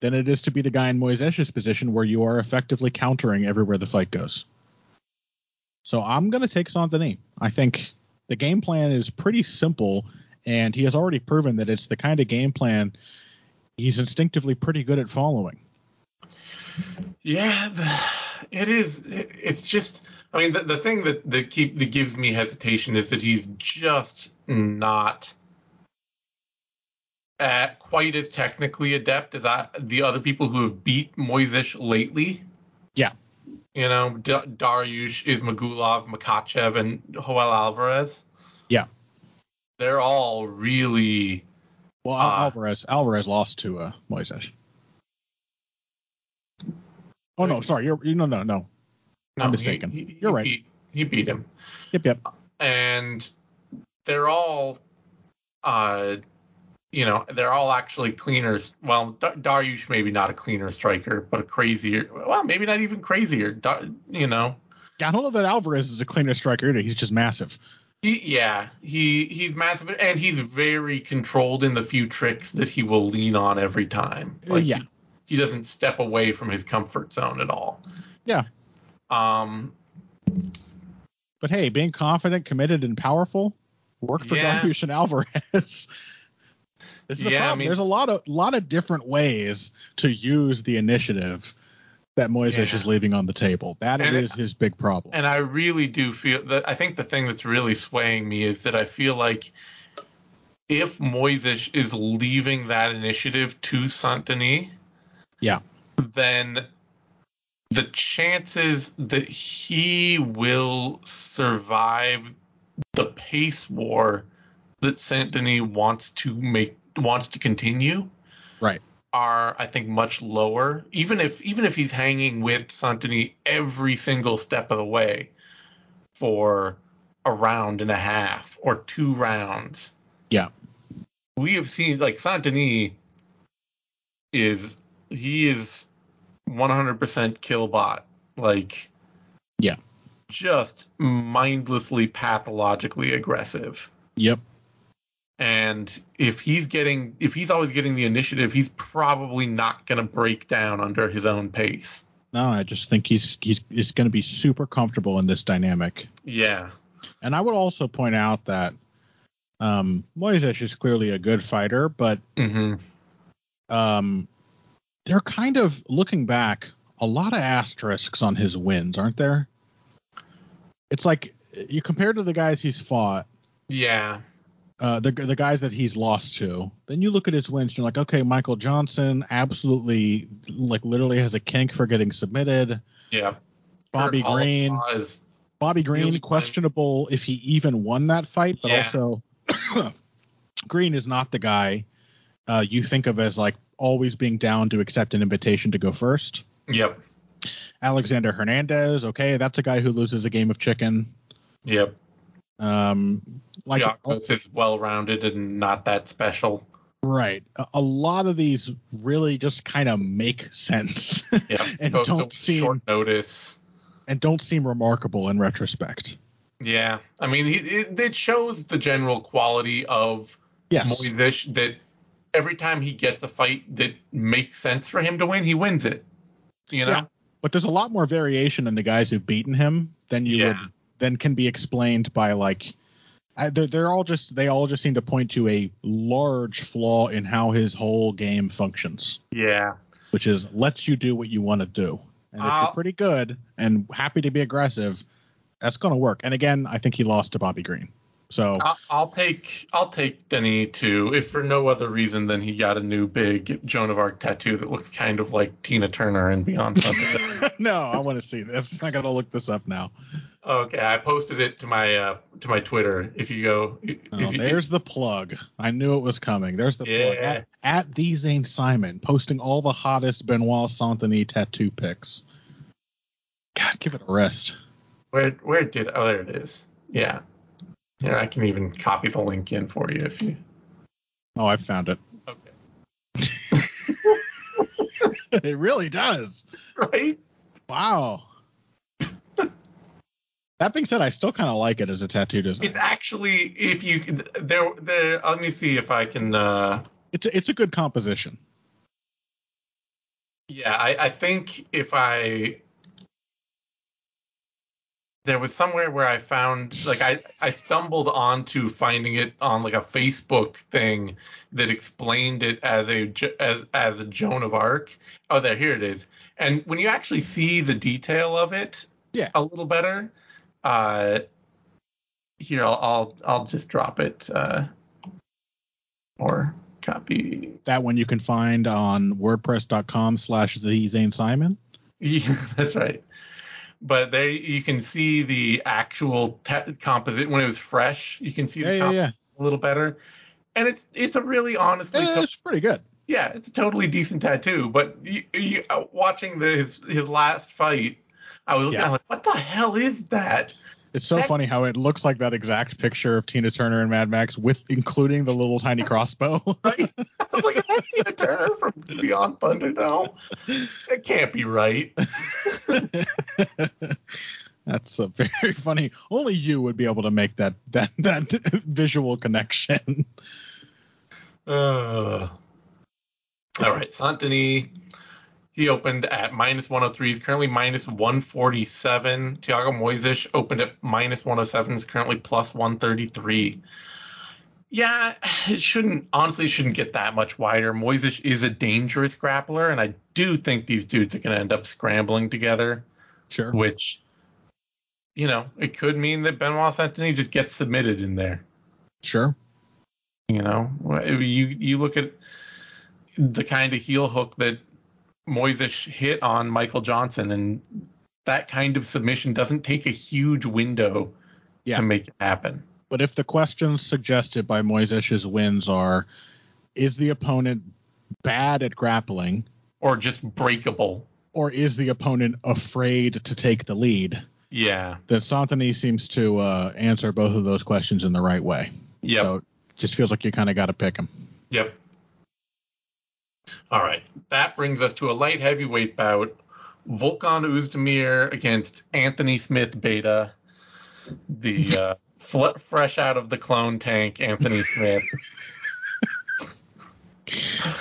than it is to be the guy in Moises' position where you are effectively countering everywhere the fight goes. So I'm going to take Saint Denis. I think the game plan is pretty simple, and he has already proven that it's the kind of game plan he's instinctively pretty good at following. Yeah, the, it is. It, it's just. I mean, the, the thing that that keep that gives me hesitation is that he's just not at quite as technically adept as I, the other people who have beat Moises lately. You know, D- Dariush, Ismagulov, Makhachev, and Joel Alvarez. Yeah. They're all really. Well, Ah. Alvarez Alvarez lost to uh, Moises. Oh no, sorry, you're you no no no. no, I'm mistaken. he- You're right. Beat, he beat him. Yep, yep. and they're all uh you know they're all actually cleaners well Dariush maybe not a cleaner striker but a crazier well maybe not even crazier Dar- you know I don't know that Alvarez is a cleaner striker either. He's just massive. he, yeah he he's massive and he's very controlled in the few tricks that he will lean on every time Uh, yeah. he, he doesn't step away from his comfort zone at all Yeah. um But hey, being confident, committed, and powerful worked for Yeah. Dariush and Alvarez. this is the Yeah, I problem. mean- There's a lot of lot of different ways to use the initiative that Moises Yeah. is leaving on the table. That And is it- his big problem. And I really do feel that I think the thing that's really swaying me is that I feel like if Moises is leaving that initiative to Saint Denis, Yeah. then the chances that he will survive the pace war that Saint Denis wants to make wants to continue Right. are I think much lower. Even if even if he's hanging with Saint Denis every single step of the way for a round and a half or two rounds. Yeah. We have seen like Saint Denis is he is 100% kill bot like Yeah. just mindlessly pathologically aggressive Yep. And if he's getting if he's always getting the initiative he's probably not going to break down under his own pace No, I just think he's he's he's going to be super comfortable in this dynamic. yeah And I would also point out that um, Moises is clearly a good fighter, but hmm um, they're kind of looking back a lot of asterisks on his wins, aren't there? It's like you compare to the guys he's fought, yeah uh, the the guys that he's lost to. Then you look at his wins, you're like, okay, Michael Johnson absolutely, like, literally has a kink for getting submitted. yeah Bobby Kurt Green, is Bobby Green, really questionable if he even won that fight, but Yeah. also Green is not the guy uh, you think of as like always being down to accept an invitation to go first. yep Alexander Hernandez, okay, that's a guy who loses a game of chicken. yep Um, like Giagos is well rounded and not that special right, a, lot of these really just kind of make sense yeah And to don't seem- short notice and don't seem remarkable in retrospect. yeah i mean it, it, it shows the general quality of Yes, Moises that every time he gets a fight that makes sense for him to win, he wins it. You know? Yeah. but there's a lot more variation in the guys who've beaten him than you Yeah. would than can be explained by like I, they're, they're all just they all just seem to point to a large flaw in how his whole game functions. Yeah. which is lets you do what you want to do. And if I'll- you're uh, pretty good and happy to be aggressive that's going to work. And again i think he lost to bobby green. So I'll, I'll take I'll take Denny too, if for no other reason than he got a new big Joan of Arc tattoo that looks kind of like Tina Turner and Beyond no i want to see this. I gotta look this up now okay, I posted it to my uh, to my Twitter. If you go, if Oh, you, there's the plug. I knew it was coming. There's the plug. Yeah. At, at the Zane Simon, posting all the hottest Benoit Saint-Denis tattoo pics. God, give it a rest. where where did oh there it is. Yeah. Yeah, I can even copy the link in for you if you. Oh, I found it. Okay. it really does. Right. Wow. That being said, I still kind of like it as a tattoo design. It's actually if you there there. Let me see if I can. uh It's a, it's a good composition. Yeah, I, I think if I there was somewhere where I found like I I stumbled onto finding it on like a Facebook thing that explained it as a as as a Joan of Arc. Oh, there here it is. And when you actually see the detail of it, Yeah. a little better. Uh, here I'll I'll I'll just drop it. Uh, or copy That one you can find on WordPress.com slash the Zane Simon. Yeah, that's right. But there you can see the actual te- composite when it was fresh. You can see Yeah, the yeah, yeah. a little better, and it's it's a really honestly, to- It's pretty good. yeah, it's a totally decent tattoo. But you, you, uh, watching the, his his last fight, I was looking Yeah. I'm like, what the hell is that? It's so That- funny how it looks like that exact picture of Tina Turner and Mad Max with including the little tiny crossbow. Right? I was like, is that Tina Turner from Beyond Thunderdome? That can't be right. That's a very funny. Only you would be able to make that that that visual connection. Uh, all right, Saint Denis. He opened at minus 103. He's currently minus 147. Thiago Moises opened at minus 107. Is currently plus 133. Yeah, it shouldn't honestly it shouldn't get that much wider. Moises is a dangerous grappler, and I do think these dudes are going to end up scrambling together, Sure. which, you know, it could mean that Benoit Saint-Denis just gets submitted in there. Sure. You know, you you look at the kind of heel hook that Moises hit on Michael Johnson, and that kind of submission doesn't take a huge window Yeah. to make it happen. But if the questions suggested by Moises's wins are, is the opponent bad at grappling, Or just breakable. or is the opponent afraid to take the lead? Yeah. Then Saint Denis seems to uh, answer both of those questions in the right way. Yep. So it just feels like you kind of got to pick him. Yep. All right. That brings us to a light heavyweight bout. Volkan Oezdemir against Anthony Smith Beta. The uh, fl- fresh out of the clone tank, Anthony Smith.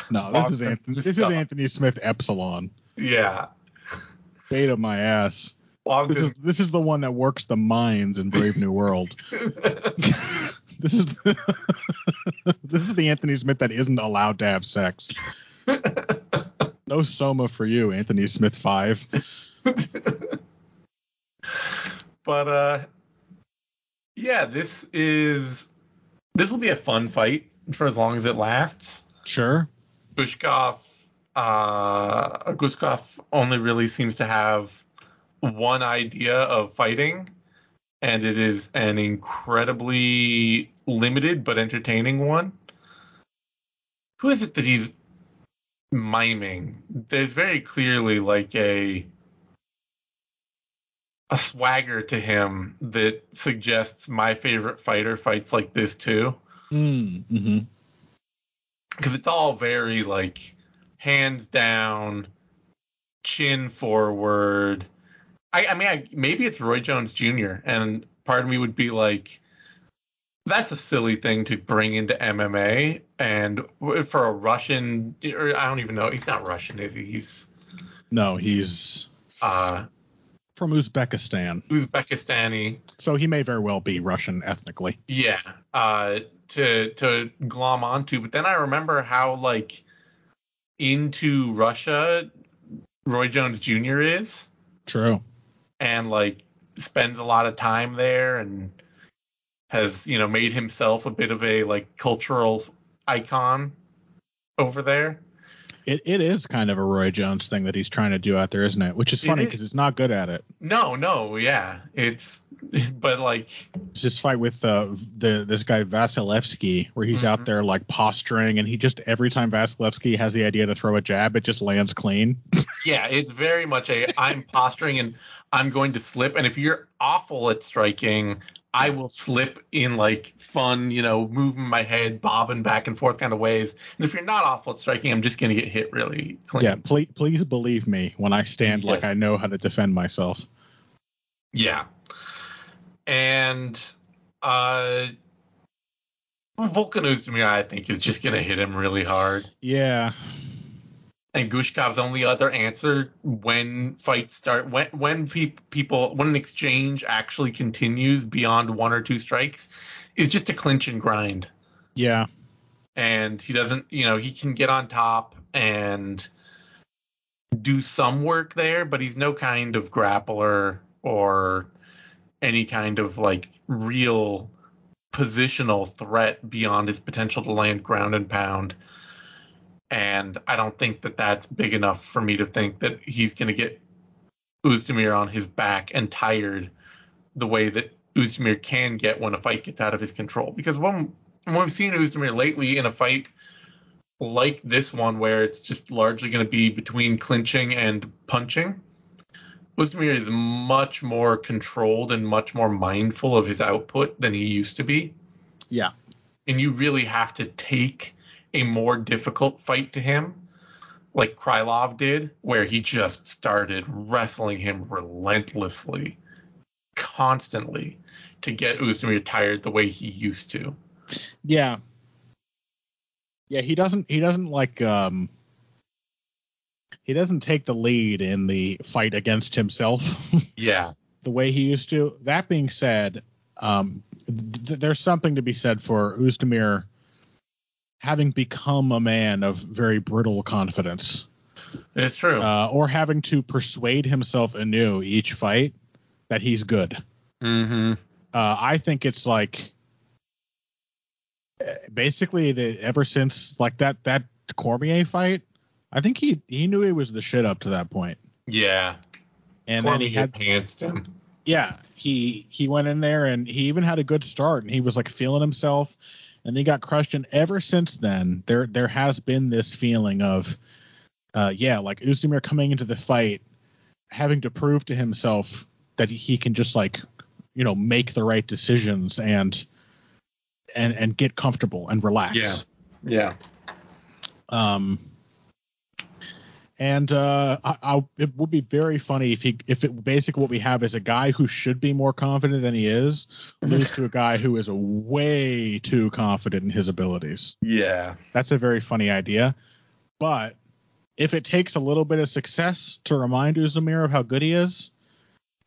No, this is Awesome. Anthony, this is Anthony Smith Epsilon. yeah. Beta my ass. Long This is this is the one that works the mines in Brave New World. This is this is the Anthony Smith that isn't allowed to have sex. No soma for you, Anthony Smith five. but uh yeah, this is this will be a fun fight for as long as it lasts. Sure. Gushkov uh Gushkov only really seems to have one idea of fighting and it is an incredibly limited but entertaining one. Who is it that he's miming? There's very clearly like a a swagger to him that suggests my favorite fighter fights like this too Mm-hmm. because it's all very like hands down, chin forward. I, I mean, I, maybe it's Roy Jones Jr. and part of me would be like, that's a silly thing to bring into MMA, and for a Russian, or I don't even know, he's not Russian, is he? He's No, he's uh, from Uzbekistan, Uzbekistani. so he may very well be Russian ethnically. Yeah, uh, to to glom onto. But then I remember how like into Russia Roy Jones Jr. is, True. and like spends a lot of time there, and has you know made himself a bit of a like cultural icon over there. It it is kind of a Roy Jones thing that he's trying to do out there, isn't it? Which is funny because he's not good at it. No, no, yeah, it's but like It's this fight with uh, the this guy Vasilevsky, where he's out Mhm. there like posturing, and he just every time Vasilevsky has the idea to throw a jab, it just lands clean. Yeah, it's very much a I'm posturing and I'm going to slip. And if you're awful at striking, I will slip in like fun, you know, moving my head, bobbing back and forth kind of ways. And if you're not awful at striking, I'm just going to get hit really clean. Yeah, please please believe me when I stand like I know how to defend myself. Yeah. And uh Volkan Oezdemir, I think, is just going to hit him really hard. Yeah, and Gushkov's only other answer when fights start when when pe- people when an exchange actually continues beyond one or two strikes is just to clinch and grind. Yeah, and he doesn't you know he can get on top and do some work there but he's no kind of grappler or any kind of like real positional threat beyond his potential to land ground and pound and I don't think that that's big enough for me to think that he's going to get Oezdemir on his back and tired the way that Oezdemir can get when a fight gets out of his control. Because when, when we've seen Oezdemir lately in a fight like this one, where it's just largely going to be between clinching and punching, Oezdemir is much more controlled and much more mindful of his output than he used to be yeah, and you really have to take a more difficult fight to him, like Krylov did, where he just started wrestling him relentlessly, constantly, to get Oezdemir tired the way he used to. yeah, yeah. He doesn't he doesn't like um he doesn't take the lead in the fight against himself Yeah. the way he used to. That being said, um, th- there's something to be said for Oezdemir having become a man of very brittle confidence, It's true. uh, or having to persuade himself anew each fight that he's good. mm-hmm. Uh, I think it's like basically the ever since like that that Cormier fight. I think he he knew he was the shit up to that point, Yeah. and then he had pantsed him. yeah he he went in there and he even had a good start and he was like feeling himself and he got crushed and ever since then there there has been this feeling of uh yeah like Oezdemir coming into the fight having to prove to himself that he can just like you know make the right decisions and and and get comfortable and relax Yeah. Yeah. um, and uh, I, I, it would be very funny if he, if it basically what we have is a guy who should be more confident than he is, lose to a guy who is way too confident in his abilities. Yeah. That's a very funny idea, but if it takes a little bit of success to remind Oezdemir of how good he is,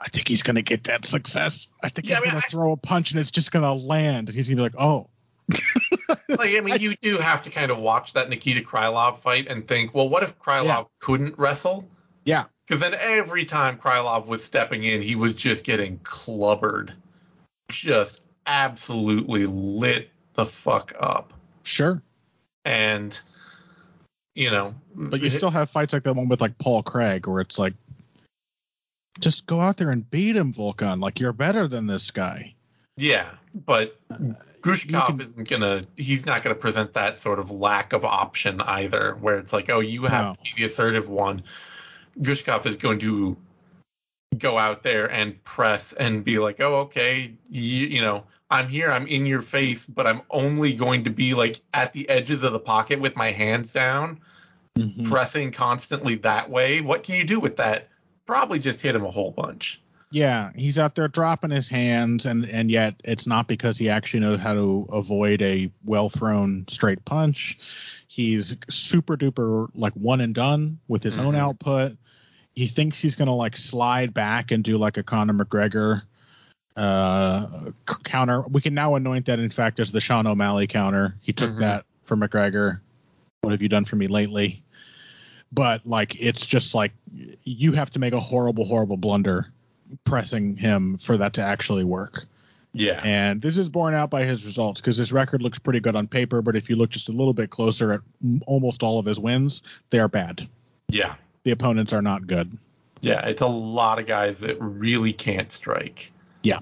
I think he's going to get that success. I think Yeah, he's I mean, going to I- throw a punch and it's just going to land. And he's going to be like, oh, like I mean, you do have to kind of watch that Nikita Krylov fight and think, well, what if Krylov Yeah. couldn't wrestle? yeah, Because then every time Krylov was stepping in, he was just getting clubbered, just absolutely lit the fuck up. sure. And you know, But you still have fights like that one with like Paul Craig, where it's like, just go out there and beat him, Volkan. Like you're better than this guy. yeah, but uh, Guskov can- isn't gonna. He's not gonna present that sort of lack of option either, where it's like, oh, you have No. to be the assertive one. Guskov is going to go out there and press and be like, oh, okay, you, you know, I'm here, I'm in your face, but I'm only going to be like at the edges of the pocket with my hands down, Mm-hmm. pressing constantly that way. What can you do with that? Probably just hit him a whole bunch. Yeah, he's out there dropping his hands, and and yet it's not because he actually knows how to avoid a well thrown straight punch. He's super duper like one and done with his own Mhm. output. He thinks he's gonna like slide back and do like a Conor McGregor uh c- counter. We can now anoint that in fact as the Sean O'Malley counter. He took Mhm. that for McGregor. What have you done for me lately? But like it's just like you have to make a horrible, horrible blunder pressing him for that to actually work. Yeah. And this is borne out by his results because his record looks pretty good on paper, but if you look just a little bit closer at m- almost all of his wins, they are bad. Yeah. The opponents are not good. Yeah. It's a lot of guys that really can't strike. Yeah.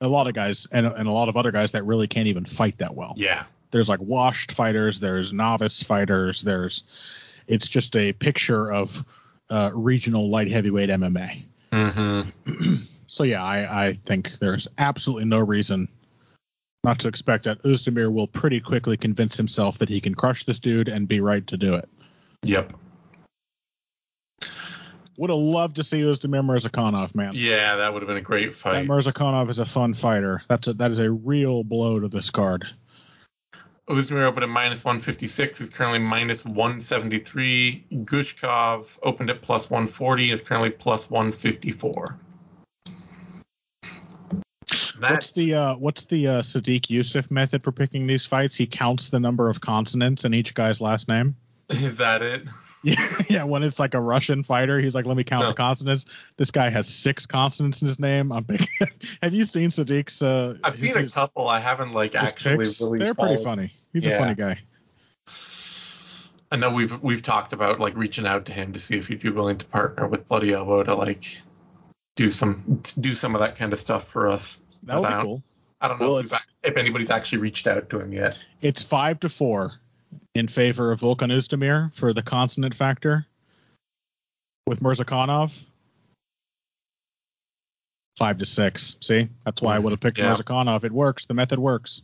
A lot of guys and, and a lot of other guys that really can't even fight that well. Yeah. There's like washed fighters, there's novice fighters, there's it's just a picture of uh, regional light heavyweight MMA. Mm-hmm. So yeah, I, I think there's absolutely no reason not to expect that Oezdemir will pretty quickly convince himself that he can crush this dude and be right to do it. Yep. Would have loved to see Oezdemir Murzakanov, man. Yeah, that would have been a great That fight. Murzakanov is a fun fighter. That's a that is a real blow to this card. Oezdemir opened at minus 156, is currently minus 173. Guskov opened at plus 140, is currently plus 154. That's What's the uh, what's the uh, Sodiq Yusuff method for picking these fights? He counts the number of consonants in each guy's last name. is that it? Yeah, yeah. When it's like a Russian fighter, he's like, "Let me count No. the consonants." This guy has six consonants in his name. I'm big. Have you seen Sodiq's? Uh, I've seen a couple. I haven't like actually picks? really. They're pretty funny. He's a funny guy. I know we've we've talked about like reaching out to him to see if he'd be willing to partner with Bloody Elbow to like do some do some of that kind of stuff for us. That would I be don't- cool. I don't know Well, if, if anybody's actually reached out to him yet. It's five to four in favor of Volkan Oezdemir for the consonant factor. With Murzakanov, five to six. See, that's why I would have picked Yeah. Murzakanov. It works. The method works.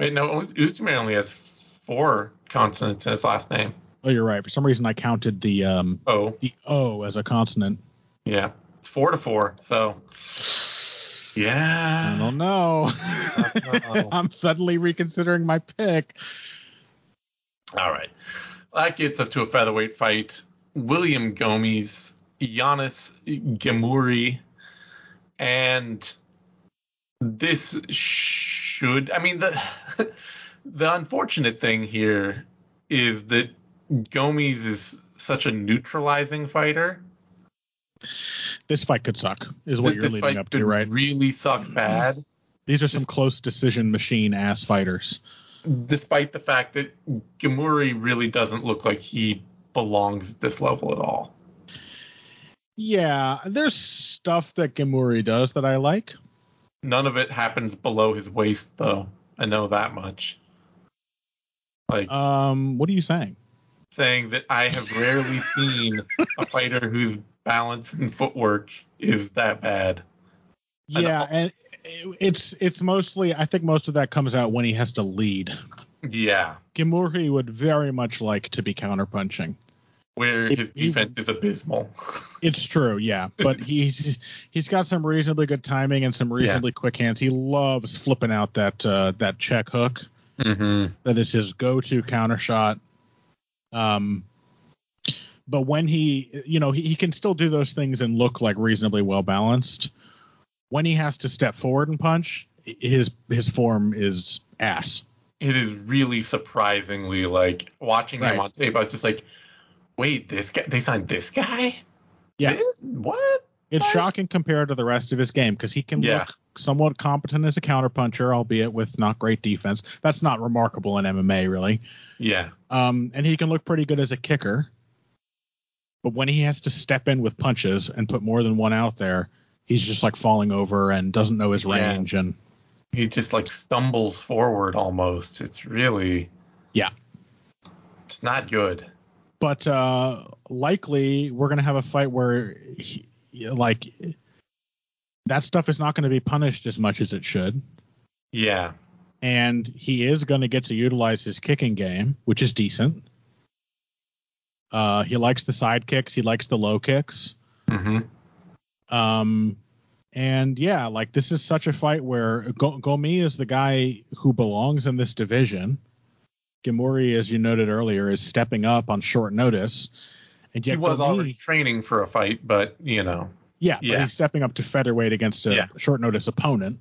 Wait, no, Oezdemir only has four consonants in his last name. Oh, you're right. For some reason, I counted the um, Oh, the O as a consonant. yeah, it's four to four. So, I don't know. know. I'm suddenly reconsidering my pick. all right. that gets us to a featherweight fight. William Gomis, Yanis Ghemmouri, and this should. I mean the the unfortunate thing here is that Gomes is such a neutralizing fighter. This fight could suck, is what you're leading up to, could right? Really suck bad. These are some close decision machine ass fighters. despite the fact that Ghemmouri really doesn't look like he belongs at this level at all. Yeah, there's stuff that Ghemmouri does that I like. None of it happens below his waist, though. I know that much. Like Um, what are you saying? saying that I have rarely seen a fighter whose balance and footwork is that bad. Yeah, and it's it's mostly I think most of that comes out when he has to lead. Yeah, Ghemmouri would very much like to be counterpunching. where It- his he- defense is abysmal. It's true, yeah, but he's he's got some reasonably good timing and some reasonably quick hands. He loves flipping out that uh, that check hook. mm-hmm. That is his go-to counter shot. Um, but when he, you know, he, he can still do those things and look like reasonably well balanced. When he has to step forward and punch, his his form is ass. It is really surprisingly like watching Right. him on tape. I was just like, wait, this guy? They signed this guy? Yeah. This- what? It's Right. shocking compared to the rest of his game because he can Yeah. look somewhat competent as a counterpuncher, albeit with not great defense. That's not remarkable in MMA, really. Yeah. Um, and he can look pretty good as a kicker. But when he has to step in with punches and put more than one out there, he's just like falling over and doesn't know his Yeah. range. And He just like stumbles forward almost. It's really Yeah. It's not good. but uh, likely we're gonna have a fight where, he, like, that stuff is not going to be punished as much as it should. Yeah. and he is going to get to utilize his kicking game, which is decent. Uh, he likes the side kicks. He likes the low kicks. Mm-hmm. Um, and yeah, like this is such a fight where Go- Gomi is the guy who belongs in this division. Ghemmouri, as you noted earlier, is stepping up on short notice. And He was Gomi- already training for a fight, but you know. Yeah, but Yeah. he's stepping up to featherweight against a Yeah. short notice opponent.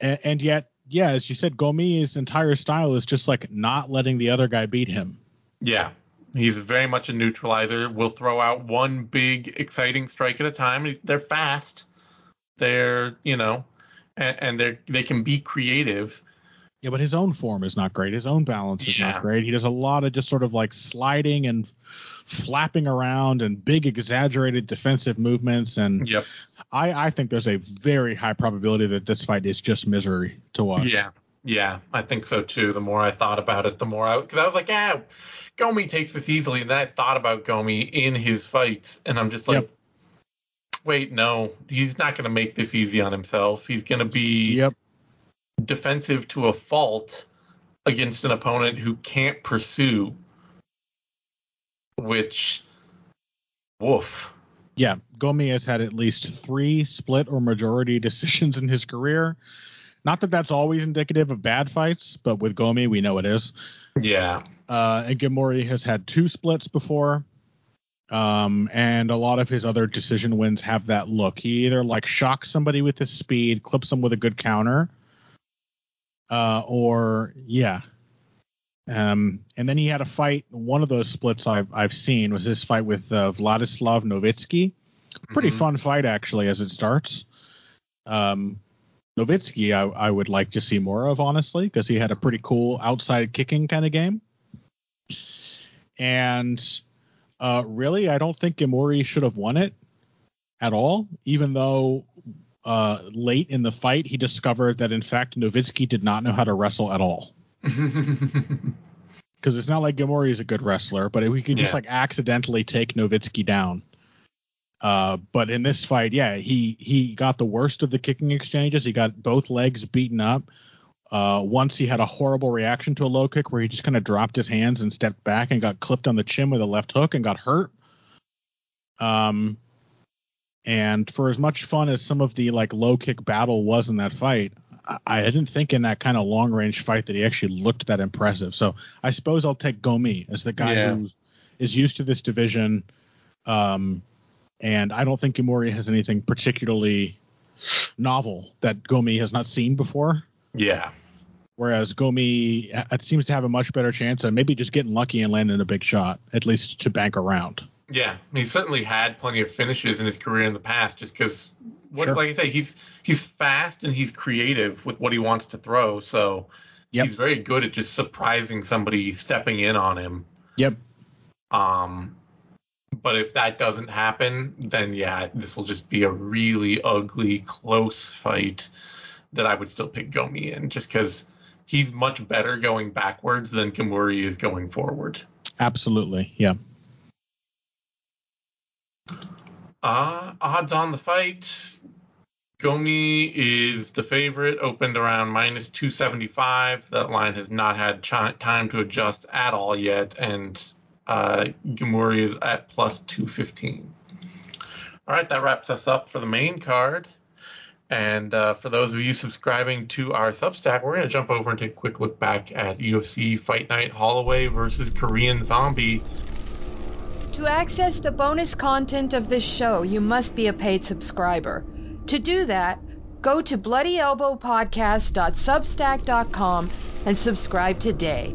And, and yet, yeah, as you said, Gomi's entire style is just like not letting the other guy beat him. Yeah. He's very much a neutralizer. Will throw out one big exciting strike at a time. They're fast. They're, you know, and, and they're they can be creative. Yeah, but his own form is not great. His own balance is Yeah. not great. He does a lot of just sort of like sliding and flapping around and big exaggerated defensive movements. And Yep. I, I think there's a very high probability that this fight is just misery to watch. Yeah. Yeah, I think so too. The more I thought about it, the more I because I was like, yeah, Gomi takes this easily, and I thought about Gomi in his fights, and I'm just like, Yep. wait, no, he's not going to make this easy on himself. He's going to be Yep. defensive to a fault against an opponent who can't pursue, which, woof. Yeah, Gomi has had at least three split or majority decisions in his career. Not that that's always indicative of bad fights, but with Gomi, we know it is. Yeah, Uh, and Ghemmouri has had two splits before. Um, and a lot of his other decision wins have that look. He either like shocks somebody with his speed, clips them with a good counter, uh, or yeah. Um, and then he had a fight. One of those splits I've I've seen was his fight with uh, Vladislav Novitsky. Pretty Mhm. fun fight actually as it starts. Um, Novitsky, I, I would like to see more of honestly because he had a pretty cool outside kicking kind of game. And uh, really, I don't think Ghemmouri should have won it at all, even though uh, late in the fight he discovered that in fact Novitsky did not know how to wrestle at all. Because it's not like Ghemmouri is a good wrestler, but we could just Yeah. like accidentally take Novitsky down. Uh, but in this fight, yeah, he he got the worst of the kicking exchanges. He got both legs beaten up. Uh, once he had a horrible reaction to a low kick where he just kind of dropped his hands and stepped back and got clipped on the chin with a left hook and got hurt. Um, and for as much fun as some of the like low kick battle was in that fight, I, I didn't think in that kind of long range fight that he actually looked that impressive. So I suppose I'll take Gomi as the guy Yeah. who is used to this division. Um, and I don't think Ghemmouri has anything particularly novel that Gomi has not seen before. Yeah. Whereas Gomi it seems to have a much better chance of maybe just getting lucky and landing a big shot, at least to bank around. Yeah, he certainly had plenty of finishes in his career in the past. Just because, what, Sure. like I say, he's he's fast and he's creative with what he wants to throw. So Yep. he's very good at just surprising somebody stepping in on him. Yep. Um, but if that doesn't happen, then yeah, this will just be a really ugly, close fight that I would still pick Gomi in, just because he's much better going backwards than Ghemmouri is going forward. Absolutely. Yeah. Uh, odds on the fight. Gomi is the favorite, opened around minus 275. That line has not had chi- time to adjust at all yet, and uh, Ghemmouri is at plus 215. All right, that wraps us up for the main card. And uh, for those of you subscribing to our Substack, we're going to jump over and take a quick look back at UFC Fight Night Holloway versus Korean Zombie. To access the bonus content of this show, you must be a paid subscriber. To do that, go to bloodyelbowpodcast.substack.com and subscribe today.